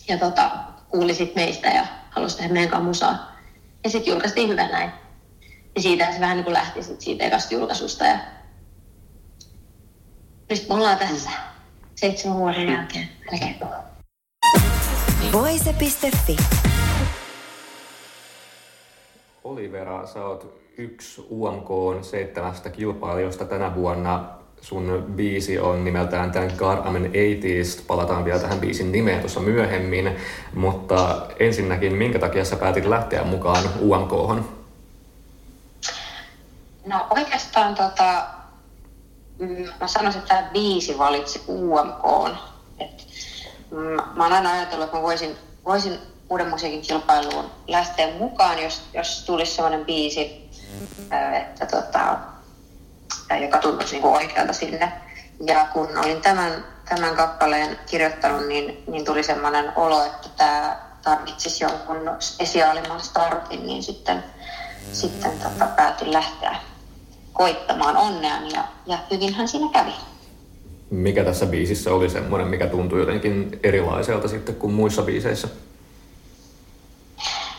ja tota, kuuli sit meistä ja halusi tehdä meidän kanssa musaa. Ja sitten julkaistiin hyvä näin. Ja siitä se vähän niin kuin lähti sit siitä ekasta julkaisusta. Ja nyt me ollaan tässä seitsemän vuoden jälkeen. Voise.fi Olivera, sä oot yksi UMK seitsemästä kilpailijasta tänä vuonna sun biisi on nimeltään Thank God I'm an Atheist. Palataan vielä tähän biisin nimeen tuossa myöhemmin. Mutta ensinnäkin, minkä takia sä päätit lähteä mukaan UMK-hon? No oikeastaan tota, mm, mä sanoisin, että tämä biisi valitsi UMK. Et, mm, mä oon aina ajatellut, että mä voisin, voisin uuden musiikin kilpailuun lähteä mukaan, jos, jos tulisi sellainen biisi, että tota, joka tuntuisi niin oikealta sille. Ja kun olin tämän, tämän kappaleen kirjoittanut, niin, niin tuli sellainen olo, että tämä tarvitsisi jonkun spesiaalimman startin, niin sitten, sitten tota, päätin lähteä koittamaan onneani ja, ja hyvinhän siinä kävi. Mikä tässä biisissä oli semmoinen, mikä tuntui jotenkin erilaiselta sitten kuin muissa biiseissä?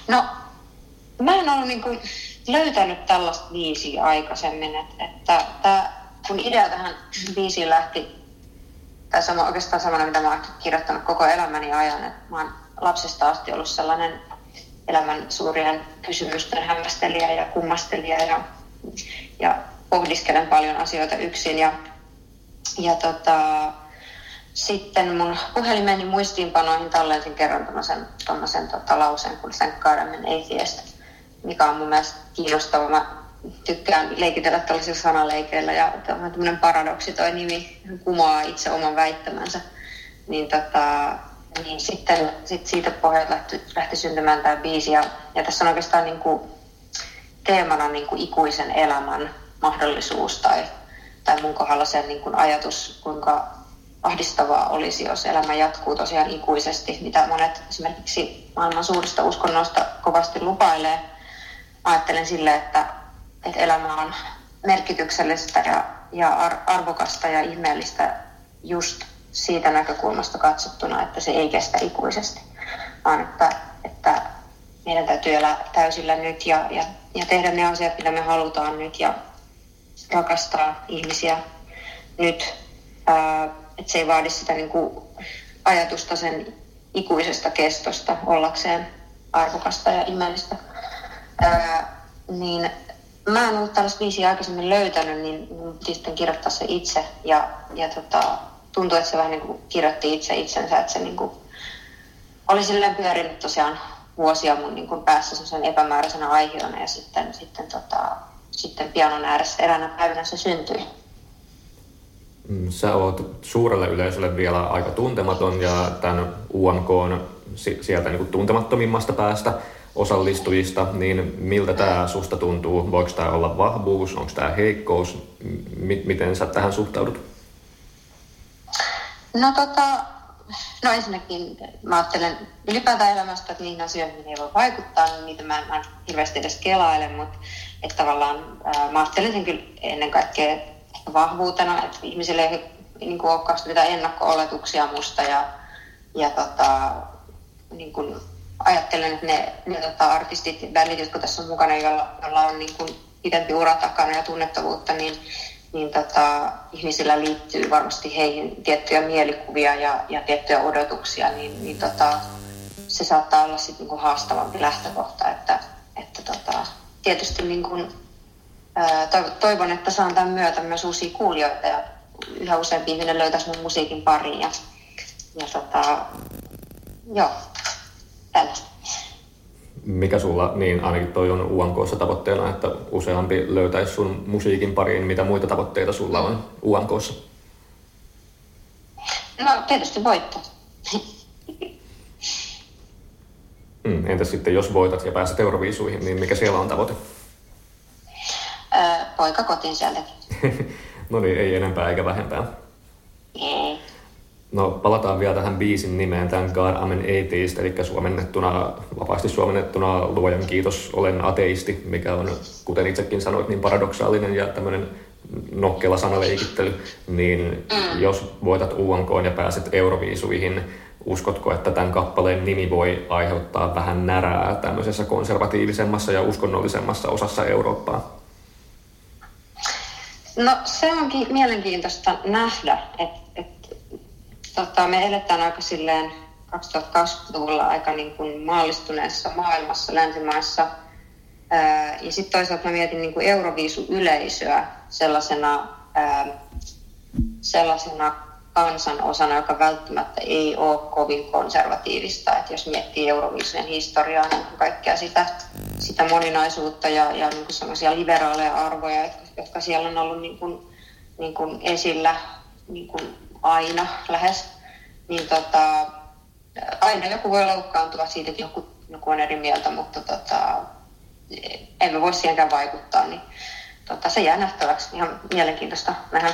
No, mä en ollut niin kuin löytänyt tällaista biisiä aikaisemmin, että, että että kun idea tähän biisiin lähti, tai sama, oikeastaan samana, mitä mä oon kirjoittanut koko elämäni ajan, että mä oon lapsesta asti ollut sellainen elämän suurien kysymysten hämmästelijä ja kummastelija ja, ja pohdiskelen paljon asioita yksin. Ja, ja tota, sitten mun puhelimeni muistiinpanoihin tallensin kerran tämmöisen tota, lauseen kuin I'm an atheist, mikä on mun mielestä kiinnostava. Mä tykkään leikitellä tällaisilla sanaleikeillä ja tämmöinen paradoksi toi nimi kumoaa itse oman väittämänsä. Niin, tota, niin sitten sit siitä pohjalta lähti, lähti syntymään tämä biisi ja, ja tässä on oikeastaan niin kuin teemana niin kuin ikuisen elämän mahdollisuus tai, tai mun kohdalla sen niin kuin ajatus, kuinka ahdistavaa olisi, jos elämä jatkuu tosiaan ikuisesti, mitä monet esimerkiksi maailman suurista uskonnoista kovasti lupailee. Ajattelen sille, että, että elämä on merkityksellistä ja, ja arvokasta ja ihmeellistä just siitä näkökulmasta katsottuna, että se ei kestä ikuisesti, vaan että, että meidän täytyy elää täysillä nyt ja, ja, ja tehdä ne asiat, mitä me halutaan nyt ja rakastaa ihmisiä nyt. Ää, että se ei vaadi sitä niin kuin ajatusta sen ikuisesta kestosta ollakseen arvokasta ja ihmeellistä. Ää, niin mä en ollut tällaista biisiä aikaisemmin löytänyt, niin piti sitten kirjoittaa se itse. Ja, ja tota, tuntui, että se vähän niin kuin kirjoitti itse itsensä, että se niin kuin oli silleen pyörinyt tosiaan vuosia mun niin kuin päässä sen epämääräisenä aiheena ja sitten, sitten, tota, sitten pianon ääressä eräänä päivänä se syntyi. Mm, sä oot suurelle yleisölle vielä aika tuntematon ja tämän UMK on sieltä niin kuin tuntemattomimmasta päästä osallistujista, niin miltä tämä susta tuntuu? Voiko tämä olla vahvuus, onko tämä heikkous? M- miten sä tähän suhtaudut? No tota, no ensinnäkin mä ajattelen ylipäätään elämästä, että niihin asioihin ei voi vaikuttaa, niin niitä mä en, hirveästi edes kelaile, mutta että tavallaan ää, mä ajattelen sen kyllä ennen kaikkea vahvuutena, että ihmisille ei niin kuin, ole mitään ennakko-oletuksia musta ja, ja tota, niin kuin, ajattelen, että ne, ne tota, artistit ja bändit, jotka tässä on mukana, joilla, joilla on niin kuin, pidempi ura takana ja tunnettavuutta, niin, niin tota, ihmisillä liittyy varmasti heihin tiettyjä mielikuvia ja, ja tiettyjä odotuksia, niin, niin tota, se saattaa olla sitten niin haastavampi lähtökohta, että, että tota, tietysti niin kuin, toivon, että saan tämän myötä myös uusia kuulijoita ja yhä useampi ihminen löytäisi mun musiikin pariin. Ja, ja tota, joo, tällaista. Mikä sulla, niin ainakin toi on UMKssa tavoitteena, että useampi löytäisi sun musiikin pariin. Mitä muita tavoitteita sulla on UMKssa? No tietysti voitto. Hmm, entäs sitten jos voitat ja pääset Euroviisuihin, niin mikä siellä on tavoite? Poika kotiin sieltä. no niin, ei enempää eikä vähempää. Ei. No palataan vielä tähän biisin nimeen, tämän God I'm an Atheist, eli suomennettuna, vapaasti suomennettuna luojan kiitos, olen ateisti, mikä on, kuten itsekin sanoit, niin paradoksaalinen ja tämmöinen nokkela sanaleikittely, niin mm. jos voitat UMK ja pääset Euroviisuihin, uskotko, että tämän kappaleen nimi voi aiheuttaa vähän närää tämmöisessä konservatiivisemmassa ja uskonnollisemmassa osassa Eurooppaa? No se onkin mielenkiintoista nähdä, että et, tota, me eletään aika silleen 2020-luvulla aika niin kuin maallistuneessa maailmassa, länsimaissa. Ää, ja sitten toisaalta mä mietin niin kuin Euroviisu-yleisöä sellaisena, ää, sellaisena kansan osana, joka välttämättä ei ole kovin konservatiivista. Että jos miettii Euroviisujen historiaa, niin kaikkea sitä, sitä moninaisuutta ja, ja niin sellaisia liberaaleja arvoja, jotka, jotka siellä on ollut niin kuin, niin kuin esillä niin kuin aina lähes, niin tota, aina joku voi loukkaantua siitä, että joku, joku on eri mieltä, mutta tota, emme voi siihenkään vaikuttaa, niin tota, se jää nähtäväksi. Ihan mielenkiintoista nähdä.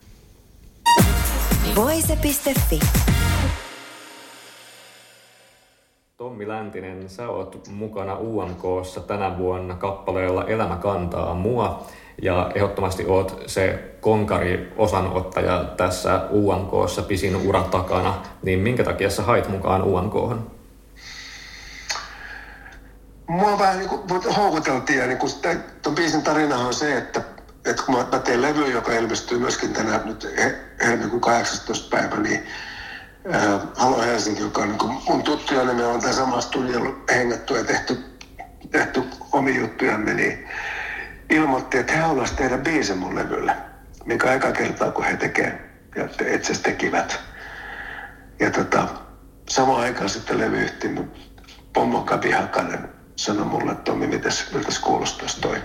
Voise.fi. Tommi Läntinen, sä oot mukana UMKssa tänä vuonna kappaleella Elämä kantaa mua. Ja ehdottomasti oot se konkari osanottaja tässä UMKssa pisin ura takana. Niin minkä takia sä hait mukaan UMKhon? Mua vähän niin kuin houkuteltiin ja niin kuin, ton biisin tarina on se, että, että kun mä, teen levy, joka ilmestyy myöskin tänään nyt helmikuun 18. päivä, niin äh, Halo Helsinki, joka on niin mun tuttuja, niin me on tämän samassa studiolla hengattu ja tehty, tehty omi juttujamme, niin ilmoitti, että he haluaisivat tehdä biisin mun levylle, mikä eka kertaa, kun he tekee ja itse tekivät. Ja tota, samaan aikaan sitten levyyhtiö Pommo Kabi Hakanen sanoi mulle, että Tommi, mitäs, miltäs kuulostaisi toi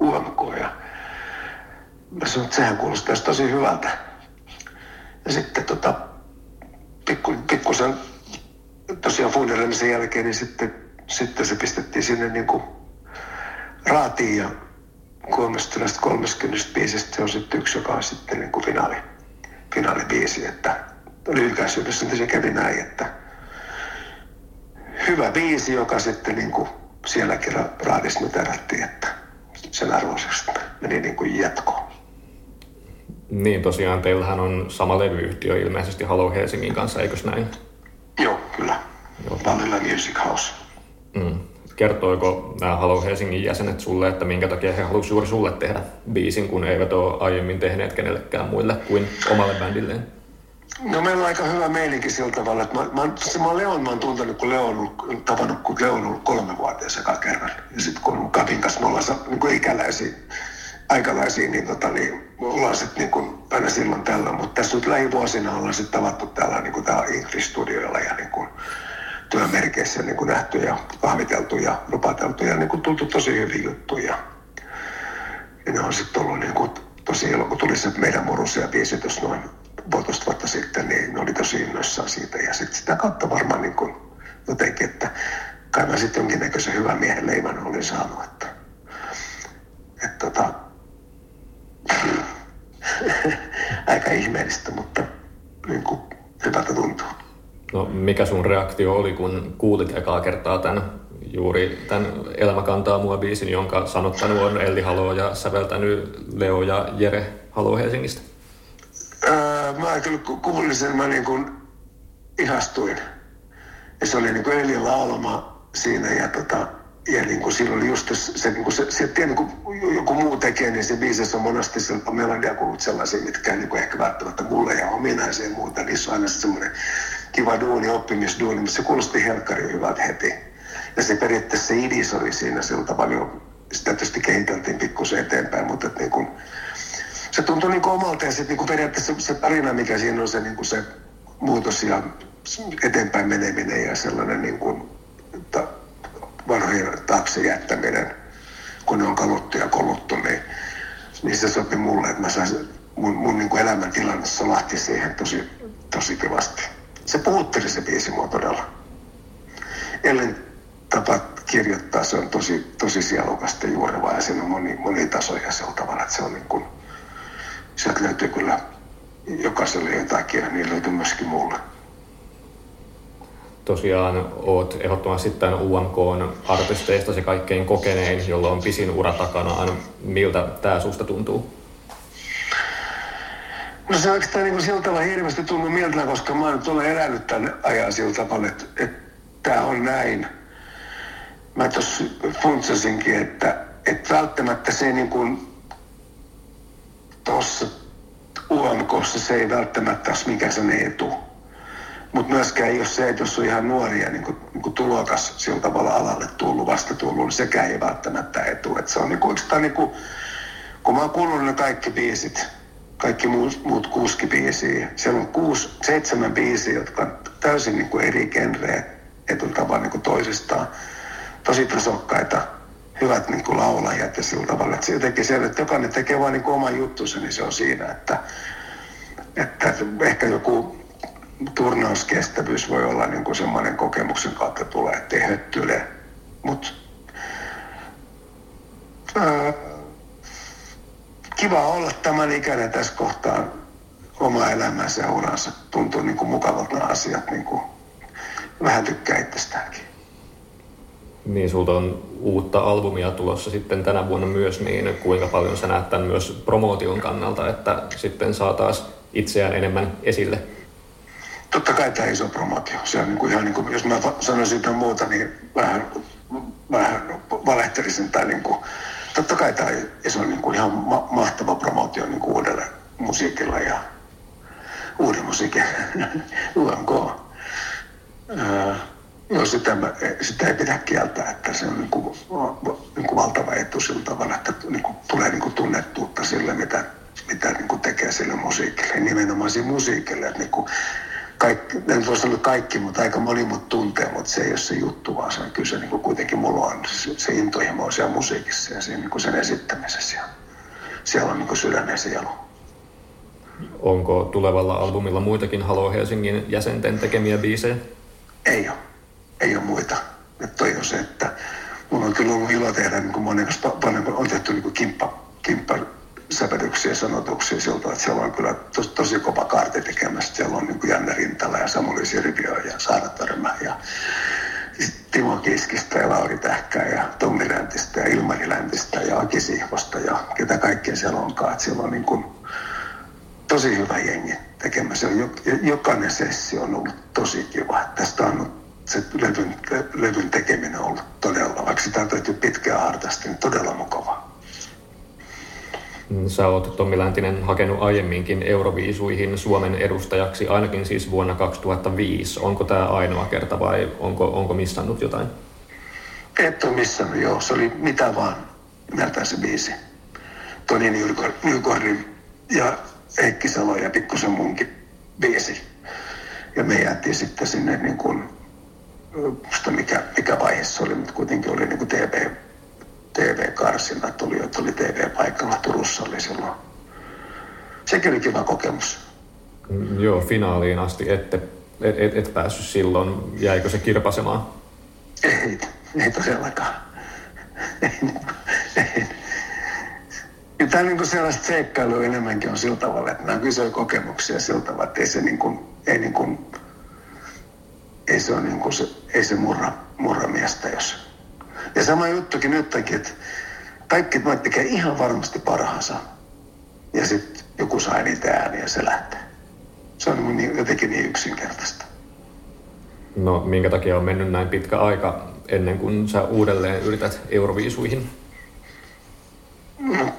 UMK. Ja mä sanoin, että sehän kuulostaisi tosi hyvältä. Ja sitten tota, pikku, pikkusen tosiaan funderoimisen jälkeen, niin sitten, sitten se pistettiin sinne niin kuin raatiin ja kolmesta näistä 30 biisistä se on sitten yksi, joka on sitten niin kuin finaali, finaalibiisi. Että lyhykäisyydessä se kävi näin, että hyvä biisi, joka sitten niin kuin sielläkin raadissa noterattiin, että sen arvoisesta meni niin kuin jatkoon. Niin tosiaan, teillähän on sama levyyhtiö ilmeisesti Halo Helsingin kanssa, eikös näin? Joo, kyllä. Joo. Vanilla Music House. Mm. Kertoiko nämä Halo Helsingin jäsenet sulle, että minkä takia he halusivat juuri sulle tehdä biisin, kun eivät ole aiemmin tehneet kenellekään muille kuin omalle bändilleen? No meillä on aika hyvä meininki sillä tavalla, että mä, mä, se mä Leon mä oon tuntenut, kun Leon on tavannut, kun Leon on ollut kolme vuotta eka kerran. Ja sitten kun Kavin kanssa me ollaan niin kuin ikäläisiä, aikalaisia, niin, tota, niin ollaan sitten niin kuin aina silloin tällä. Mutta tässä nyt lähivuosina ollaan sitten tavattu täällä niin kuin täällä Ingrid-studioilla ja niin kuin työmerkeissä niin kuin nähty ja kahviteltu ja rupateltu ja niin kuin tultu tosi hyviä juttuja. Ja ne on sitten ollut niin kuin, tosi ilo, kun tuli se meidän murusia biisi noin puolitoista vuotta sitten, niin ne oli tosi innoissaan siitä. Ja sitten sitä kautta varmaan niin kuin jotenkin, että kai mä sitten jonkinnäköisen hyvän miehen leivän olin saanut. Että, että tota, aika ihmeellistä, mutta niin kuin hyvältä tuntuu. No mikä sun reaktio oli, kun kuulit ekaa kertaa tämän juuri tämän Elämä kantaa mua biisin, jonka sanottanut on Elli Halo ja säveltänyt Leo ja Jere Halo Helsingistä? Öö, mä kyllä kuulin sen, mä niin kuin ihastuin. Ja se oli niin kuin Elin laulama siinä ja, tota, ja niin kuin silloin oli just se, se, niin kuin se, se tiedä, niin kuin joku muu tekee, niin se biisissä on monesti melodia kuulut sellaisia, mitkä niin kuin ehkä välttämättä mulle ja ominaisia muuta. Niissä on aina semmoinen kiva duuni, oppimisduuni, mutta se kuulosti helkkari hyvältä heti. Ja se periaatteessa se idis oli siinä sillä tavalla jo, sitä tietysti kehiteltiin pikkusen eteenpäin, mutta että niin kuin, se tuntui niin omalta ja sitten niin periaatteessa se tarina, mikä siinä on se, niin kuin se muutos ja eteenpäin meneminen ja sellainen niin kuin, vanhojen taakse jättäminen, kun ne on kaluttu ja koluttu, niin, niin se sopi mulle, että mä saisin, mun, mun niin kuin elämäntilanne solahti siihen tosi, tosi kivasti. Se puhutteli se biisi mua todella. Ellen tapa kirjoittaa, se on tosi, tosi sielukasta juurevaa ja siinä on moni, moni tasoja sillä tavalla, että se on niin kuin, sieltä löytyy kyllä jokaiselle jotakin ja niin löytyy myöskin mulle. Tosiaan oot ehdottomasti tämän UMK artisteista se kaikkein kokenein, jolla on pisin ura takanaan. Miltä tämä susta tuntuu? No se oikeastaan niin sillä tavalla hirveästi tunnu mieltä, koska mä nyt olen elänyt tämän ajan sillä tavalla, että, että tämä on näin. Mä tuossa funtsasinkin, että, että välttämättä se niin kuin tuossa UMKssa se ei välttämättä ole mikä sen etu. Mutta myöskään jos se, jos on ihan nuoria niin kuin, niin kuin tulokas sillä tavalla alalle tullut, vasta tullut, niin sekään ei välttämättä etu. Et se on niin kuin, niin kuin, kun mä oon kuullut ne kaikki biisit, kaikki muut, muut kuusi biisiä, siellä on kuusi, seitsemän biisiä, jotka on täysin niin kuin eri genreä etultavan niin toisistaan. Tosi tasokkaita, hyvät niin kuin laulajat ja sillä tavalla. Että se jotenkin se, että jokainen tekee vain niin oman juttunsa, niin se on siinä, että, että ehkä joku turnauskestävyys voi olla niin kuin semmoinen kokemuksen kautta tulee, että ei höttyle. Mutta kiva olla tämän ikäinen tässä kohtaa oma elämänsä ja uransa. Tuntuu niin kuin mukavalta asiat. Niin kuin, vähän tykkää itsestäänkin. Niin, sulta on uutta albumia tulossa sitten tänä vuonna myös, niin kuinka paljon sä näet tämän myös promootion kannalta, että sitten saa taas itseään enemmän esille? Totta kai tämä iso promootio. Se on niin kuin ihan niin kuin, jos mä sanoisin jotain muuta, niin vähän, vähän valehtelisin tai niin kuin, totta kai tämä iso niin kuin ihan ma- mahtava promootio niin kuin uudelle musiikilla ja uuden musiikin UMK. Öö, Joo, sitä, sitä ei pidä kieltää, että se on niin kuin, niin kuin valtava etu sillä tavalla, että niin kuin, tulee niin kuin tunnettuutta sille, mitä, mitä niin kuin tekee sille musiikille. Nimenomaan siinä musiikille, että niin kuin, kaikki, en voi sanoa kaikki, mutta aika moni mut tuntee, mutta se ei ole se juttu, vaan se on kyllä se niin kuitenkin mulla on se, se intohimo on siellä musiikissa ja siinä, niin sen esittämisessä. Ja siellä on niin sydän ja sielu. Onko tulevalla albumilla muitakin Halo Helsingin jäsenten tekemiä biisejä? Ei ole ei ole muita. Että toi on se, että mulla on kyllä ollut ilo tehdä niin kuin monen paljon on tehty niin kuin kimppa, kimppa säpätyksiä sanotuksia siltä, että siellä on kyllä tosi, tosi kova kaarti tekemässä. Siellä on niin kuin Janne Rintala ja Samuli Sirviö ja Saara Törmä ja Timo Kiskistä ja Lauri Tähkää ja Tommi Läntistä ja Ilmari Läntistä ja Aki Sihvosta ja ketä kaikkea siellä onkaan. Että siellä on niin kuin tosi hyvä jengi tekemässä. Jokainen sessio on ollut tosi kiva. Tästä on se levyn, levyn tekeminen on ollut todella, vaikka sitä on tehty pitkään hartaasti, niin todella mukavaa. Sä oot Tommi Läntinen hakenut aiemminkin Euroviisuihin Suomen edustajaksi, ainakin siis vuonna 2005. Onko tämä ainoa kerta vai onko, onko missannut jotain? Et ole missannut, joo. Se oli mitä vaan nimeltään se biisi. Toni Newgordin ja Heikki Salo ja pikkusen munkin biisi. Ja me jäätiin sitten sinne niin kuin mikä, mikä vaihe se oli, mutta kuitenkin oli niin kuin TV, TV-karsinat, oli, että oli TV-paikalla Turussa oli silloin. Sekin oli kiva kokemus. Mm, joo, finaaliin asti ette, et, et, et päässyt silloin. Jäikö se kirpasemaan? Ei, ei todellakaan. ei, ei. Ja tämä niin kuin sellaista seikkailua enemmänkin on sillä tavalla, että nämä kysyy kokemuksia sillä tavalla, että ei se, niin kuin, ei niin kuin ei se, ole niin kuin se, ei se murra, murra miestä, jos... Ja sama juttukin nytkin, että kaikki noit tekee ihan varmasti parhaansa. Ja sitten joku saa niitä ääniä ja se lähtee. Se on niin, jotenkin niin yksinkertaista. No minkä takia on mennyt näin pitkä aika ennen kuin sä uudelleen yrität Euroviisuihin? No,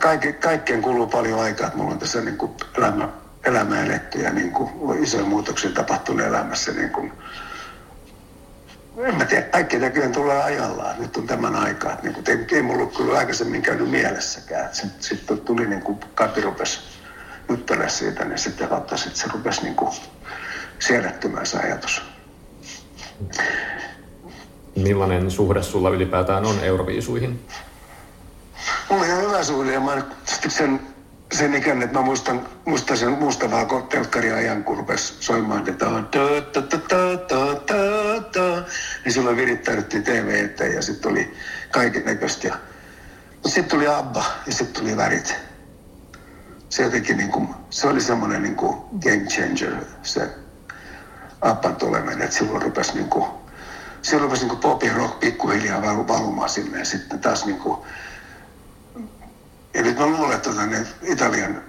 kaikki, kaikkeen kuluu paljon aikaa. Mulla on tässä niin kuin elämä, elämä eletty ja niin kuin isoja muutoksia tapahtunut elämässä. Niin kuin, en mä tiedä, kaikki näköjään tulee ajallaan. Nyt on tämän aikaa. Niin kuin, ei, ei mulla kyllä aikaisemmin käynyt mielessäkään. Sitten sit tuli niin kuin Kati rupesi juttelemaan siitä, niin sitten kautta sit se rupesi niin kuin siedättymään se ajatus. Millainen suhde sulla ylipäätään on Euroviisuihin? Mulla on ihan hyvä suhde ja mä sen sen ikäinen, että mä muistan, muistan sen mustavaa telkkariajan, kun rupesi soimaan, että niin silloin virittäydyttiin TV eteen ja sitten oli kaiken näköistä. Sitten tuli Abba ja sitten tuli värit. Se jotenkin niin kuin, se oli semmoinen niin kuin game changer, se Abban tuleminen, että silloin rupesi niin kuin, silloin rupesi niin kuin pop rock pikkuhiljaa valumaan sinne ja sitten taas niin kuin, ja nyt mä luulen, että tota, Italian,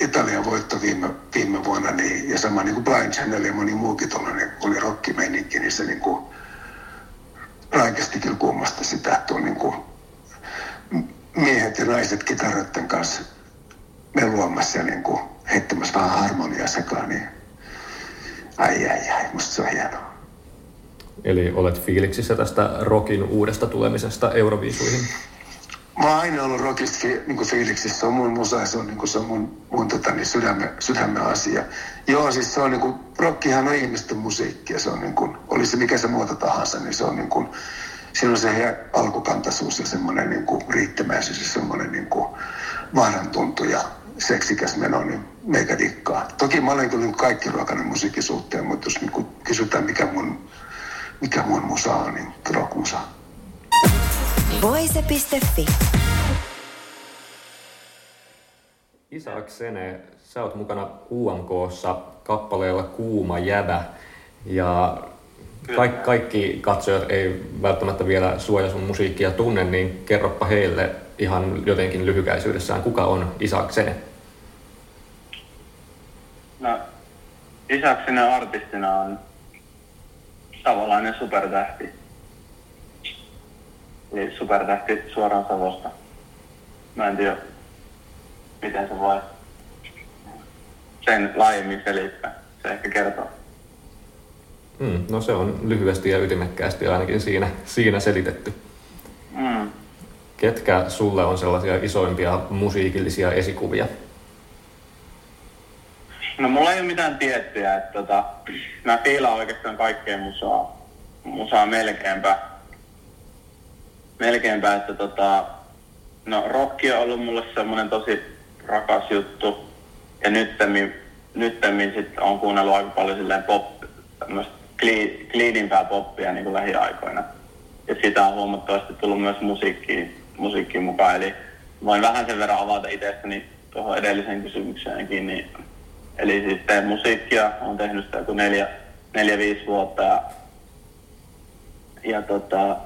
Italian voitto viime, viime vuonna, niin, ja sama niin kuin Blind Channel ja moni muukin tuollainen, oli rockimeininki, niin se niin kuin, raikasti kyllä kummasta sitä, että on niin kuin, miehet ja naiset kitaroiden kanssa meluamassa ja niin kuin, heittämässä vähän harmoniaa sekaan, niin ai ai ai, musta se on hienoa. Eli olet fiiliksissä tästä rockin uudesta tulemisesta Euroviisuihin? Mä oon aina ollut rockista niin fiiliksissä. Se on mun musa se on, niin kuin, se on mun, mun tota, niin sydämen, sydämen, asia. Joo, siis se on niin kuin, rockihan on ihmisten musiikkia. Se on niin kuin, oli se mikä se muoto tahansa, niin se on niin kuin, siinä on se alkukantaisuus ja semmoinen niin kuin, riittämäisyys ja semmoinen niin kuin, ja seksikäs meno, niin meikä dikkaa. Toki mä olen kyllä niin kaikki ruokainen musiikin suhteen, mutta jos niin kuin, kysytään mikä mun, mikä mun musa on, niin rockmusa. Voise.fi. Isak Sene, sä oot mukana UMKssa kappaleella Kuuma jäbä. Ja Kaik, kaikki katsojat ei välttämättä vielä suoja sun musiikkia tunne, niin kerroppa heille ihan jotenkin lyhykäisyydessään, kuka on Isaksene? No, Isaksene artistina on savolainen supertähti. Eli supertähti suoraan Savosta. Mä en tiedä, miten se voi sen laajemmin selittää. Se ehkä kertoo. Mm, no se on lyhyesti ja ytimekkäästi ainakin siinä, siinä selitetty. Mm. Ketkä sulle on sellaisia isoimpia musiikillisia esikuvia? No mulla ei ole mitään tiettyä, että tota, mä fiilaan oikeastaan kaikkea musaa, musaa melkeinpä. Melkeinpä, että tota, no rocki on ollut mulle semmonen tosi rakas juttu. Ja nyttemmin, nyttemmin sit on kuunnellut aika paljon silleen pop, tämmöistä cleanimpää poppia niin kuin lähiaikoina. Ja sitä on huomattavasti tullut myös musiikkiin, musiikkiin mukaan. Eli voin vähän sen verran avata itsestäni tuohon edelliseen kysymykseenkin. Niin, eli siis teen musiikkia, olen tehnyt sitä joku neljä, neljä viisi vuotta. Ja, ja tota,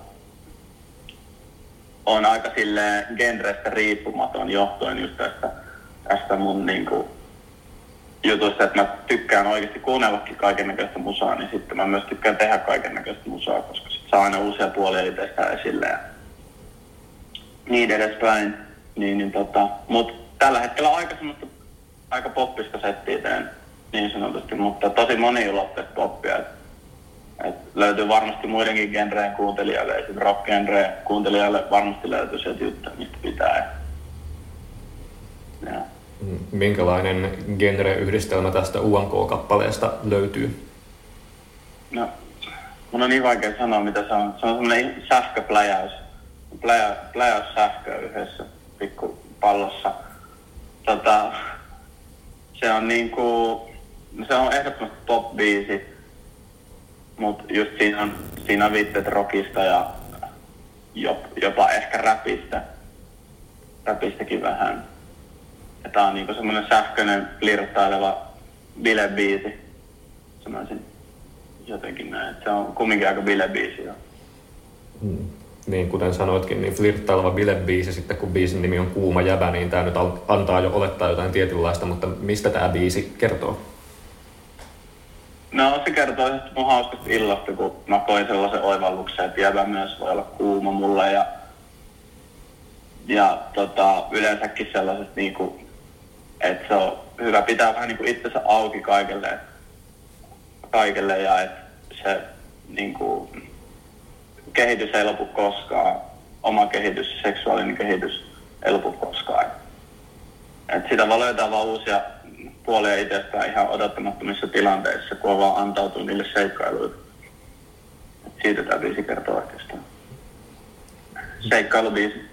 on aika sille genrestä riippumaton johtuen just tästä, tästä mun niinku, jutusta, että mä tykkään oikeasti kuunnellakin kaiken näköistä musaa, niin sitten mä myös tykkään tehdä kaiken näköistä musaa, koska sit saa aina uusia puolia itsestä esille ja niin edespäin. Niin, niin tota, mut tällä hetkellä aika semmoista aika poppista settiä teen niin sanotusti, mutta tosi moniulotteista poppia. Et, et löytyy varmasti muidenkin genreen kuuntelijoille, esimerkiksi rock kuuntelijoille varmasti löytyy sieltä juttuja, mistä pitää. Ja, minkälainen genre-yhdistelmä tästä UMK-kappaleesta löytyy? No, mun on niin vaikea sanoa, mitä se on. Se on semmoinen sähköpläjäys. Pläjä, pläjäys sähköä yhdessä pikkupallossa. Tota, se on niinku, se on ehdottomasti pop-biisi, mutta just siinä on, siinä on viitteet rockista ja jopa ehkä räpistä, räpistäkin vähän ja tää on niinku semmonen sähköinen, flirttaileva bilebiisi. Sanoisin jotenkin näin, se on kumminkin aika bilebiisi jo. Hmm. Niin, kuten sanoitkin, niin flirttaileva bilebiisi, sitten kun biisin nimi on Kuuma jäbä, niin tämä nyt antaa jo olettaa jotain tietynlaista, mutta mistä tämä biisi kertoo? No se kertoo mun hauskasta illasta, kun mä koin sellaisen oivalluksen, että jäbä myös voi olla kuuma mulle ja, ja tota, yleensäkin sellaiset niinku että se on hyvä pitää vähän niin kuin itsensä auki kaikille, kaikille ja että se niin kuin, kehitys ei lopu koskaan, oma kehitys, seksuaalinen kehitys ei lopu koskaan. Et sitä voi löytää vaan uusia puolia itsestään ihan odottamattomissa tilanteissa, kun on vaan antautunut niille seikkailuille. Et siitä tämä biisi kertoo oikeastaan. Seikkailubiisi.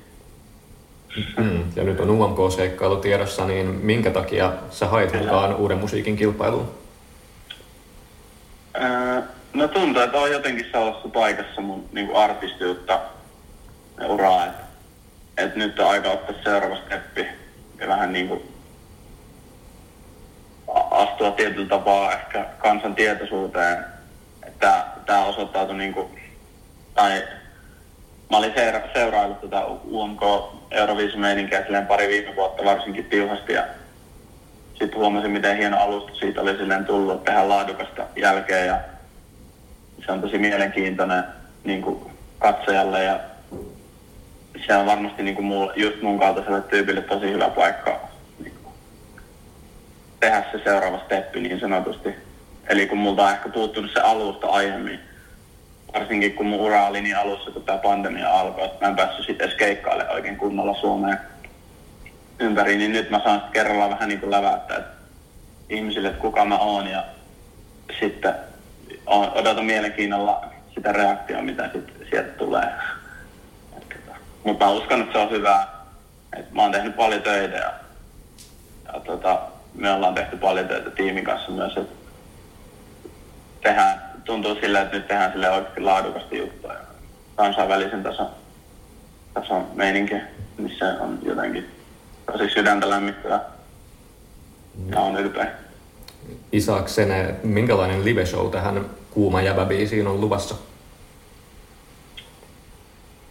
Mm. Ja nyt on UMK-seikkailu tiedossa, niin minkä takia sä hait mukaan uuden musiikin kilpailuun? Öö, no tuntuu, että on jotenkin sellaisessa paikassa mun niin artistiutta ja uraa, että, että nyt on aika ottaa seuraava steppi ja vähän niin kuin astua tietyllä tapaa ehkä kansan tietoisuuteen. Että tämä osoittautui niin kuin, tai mä olin seura- seuraillut tätä UMK Euroviisumeininkiä silleen pari viime vuotta varsinkin tiuhasti ja sitten huomasin, miten hieno alusta siitä oli silleen tullut tehdä laadukasta jälkeen ja se on tosi mielenkiintoinen niin kuin katsojalle ja se on varmasti niin kuin muu, just mun kaltaiselle tyypille tosi hyvä paikka tehdä se seuraava steppi niin sanotusti. Eli kun multa on ehkä puuttunut se alusta aiemmin, varsinkin kun mun ura oli niin alussa, kun tämä pandemia alkoi, että mä en päässyt sitten edes keikkaille oikein kunnolla Suomeen ympäri, niin nyt mä saan kerralla vähän niin kuin läväyttää että ihmisille, että kuka mä oon ja sitten odotan mielenkiinnolla sitä reaktiota, mitä sit sieltä tulee. Tota, Mutta mä uskon, että se on hyvä. Et mä oon tehnyt paljon töitä ja, ja tota, me ollaan tehty paljon töitä tiimin kanssa myös, että tehdään tuntuu silleen, että nyt tehdään sille oikeasti laadukasta juttua ja kansainvälisen tason, tason meininki, missä on jotenkin tosi sydäntä lämmittävä ja on ylpeä. Isaaksene, minkälainen live show tähän Kuuma jäbä-biisiin on luvassa?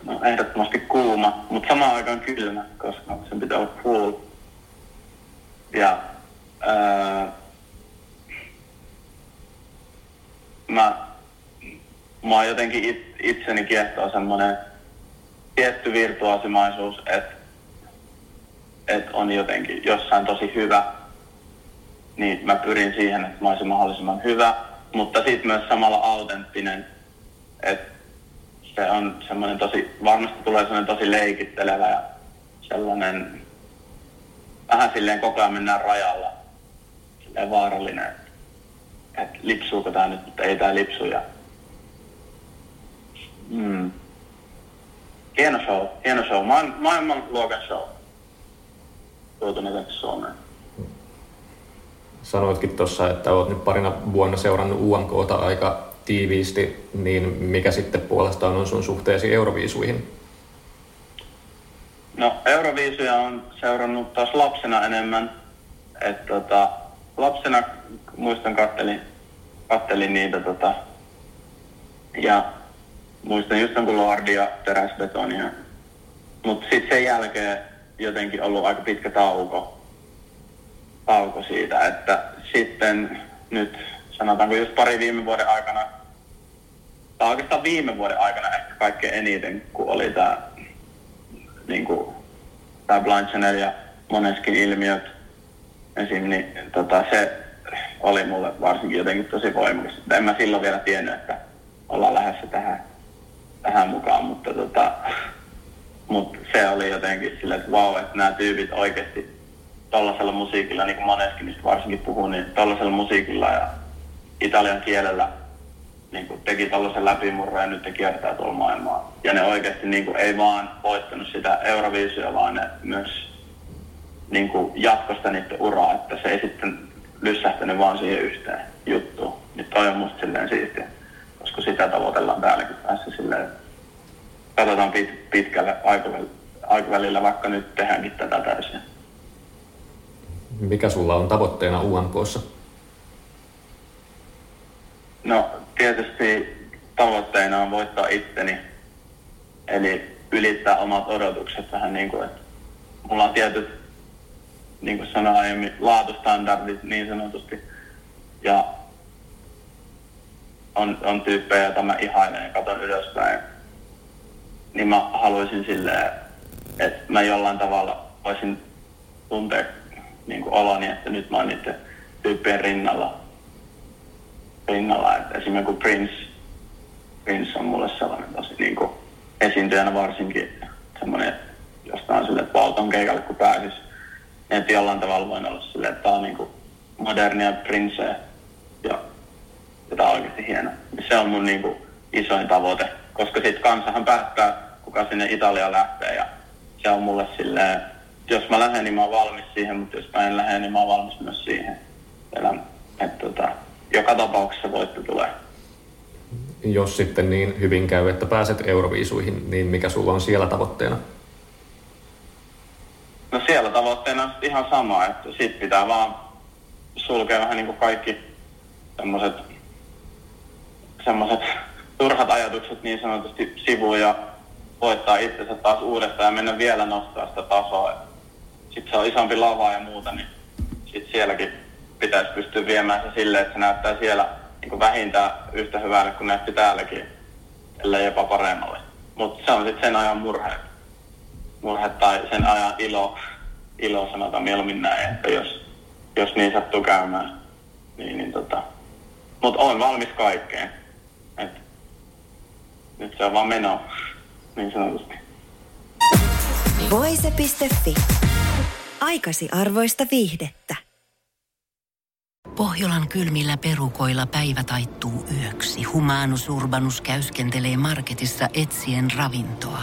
No ehdottomasti kuuma, mutta samaan aikaan kylmä, koska sen pitää olla full. Ja ää, mä, mä jotenkin it, itseni kiehtoo semmoinen tietty virtuaasimaisuus, että et on jotenkin jossain tosi hyvä, niin mä pyrin siihen, että mä olisin mahdollisimman hyvä, mutta sitten myös samalla autenttinen, että se on semmoinen tosi, varmasti tulee semmoinen tosi leikittelevä ja sellainen, vähän silleen koko ajan mennään rajalla, silleen vaarallinen, että, lipsuuko tämä nyt, mutta ei tämä lipsu ja mm. Hieno show, hieno show, maailman luokan show tuotu tänne Suomeen. Sanoitkin tuossa, että olet nyt parina vuonna seurannut UMKta aika tiiviisti, niin mikä sitten puolestaan on sun suhteesi Euroviisuihin? No Euroviisuja on seurannut taas lapsena enemmän. Et, tota, lapsena muistan kattelin, kattelin niitä tota, ja muistan just kun Lordia, teräsbetonia. Mutta sitten sen jälkeen jotenkin ollut aika pitkä tauko, tauko siitä, että sitten nyt sanotaanko just pari viime vuoden aikana, tai oikeastaan viime vuoden aikana ehkä kaikkein eniten, kun oli tämä niin kuin, ja moneskin ilmiöt esim. Niin, tota, se oli mulle varsinkin jotenkin tosi voimakas. En mä silloin vielä tiennyt, että ollaan lähdössä tähän, tähän mukaan, mutta tota, mutta se oli jotenkin silleen, että vau, että nämä tyypit oikeasti tällaisella musiikilla, niin kuin Maneskin varsinkin puhuu, niin tällaisella musiikilla ja italian kielellä niin kuin teki tällaisen läpimurron ja nyt ne kiertää tuolla maailmaa. Ja ne oikeasti niin kuin, ei vaan voittanut sitä Euroviisuja, vaan ne myös niin kuin, jatkosta niiden uraa, että se ei sitten lyssähtänyt vaan siihen yhteen juttuun. Niin toi on musta silleen siistiä, koska sitä tavoitellaan täälläkin päässä silleen, katsotaan pit, pitkälle aikavälillä, vaikka nyt tehdäänkin tätä täysin. Mikä sulla on tavoitteena UMKssa? No tietysti tavoitteena on voittaa itteni, eli ylittää omat odotukset vähän niin kuin, että mulla on tietyt, niin kuin sanoin aiemmin, laatustandardit niin sanotusti, ja on, on tyyppejä, joita mä ihailen ja katon ylöspäin niin mä haluaisin silleen, että mä jollain tavalla voisin tuntea niin kuin oloni, että nyt mä oon niiden tyyppien rinnalla. rinnalla. Että esimerkiksi kun Prince, Prince on mulle sellainen tosi niin kuin esiintyjänä varsinkin semmoinen, josta on silleen, että valton keikalle kun pääsis. Että jollain tavalla voin olla silleen, että tää on niin kuin modernia Princeä ja, ja tää on oikeasti hieno. Se on mun niin kuin isoin tavoite, koska sitten kansahan päättää, kuka sinne Italiaan lähtee ja se on mulle silleen, jos mä lähden, niin mä oon valmis siihen, mutta jos mä en lähde, niin mä oon valmis myös siihen. että tota, joka tapauksessa voitto tulee. Jos sitten niin hyvin käy, että pääset Euroviisuihin, niin mikä sulla on siellä tavoitteena? No siellä tavoitteena ihan sama, että sit pitää vaan sulkea vähän niin kuin kaikki semmoiset semmoiset turhat ajatukset niin sanotusti sivuun ja voittaa itsensä taas uudestaan ja mennä vielä nostaa sitä tasoa. Sitten se on isompi lava ja muuta, niin sitten sielläkin pitäisi pystyä viemään se silleen, että se näyttää siellä niin vähintään yhtä hyvälle kuin näytti täälläkin, ellei jopa paremmalle. Mutta se on sitten sen ajan murhe. Murhe tai sen ajan ilo, ilo sanotaan mieluummin näin, että jos, jos niin sattuu käymään. Niin, niin tota. Mutta olen valmis kaikkeen. Et nyt se on vaan meno niin sanotusti. Voise.fi. Aikasi arvoista viihdettä. Pohjolan kylmillä perukoilla päivä taittuu yöksi. Humanus Urbanus käyskentelee marketissa etsien ravintoa.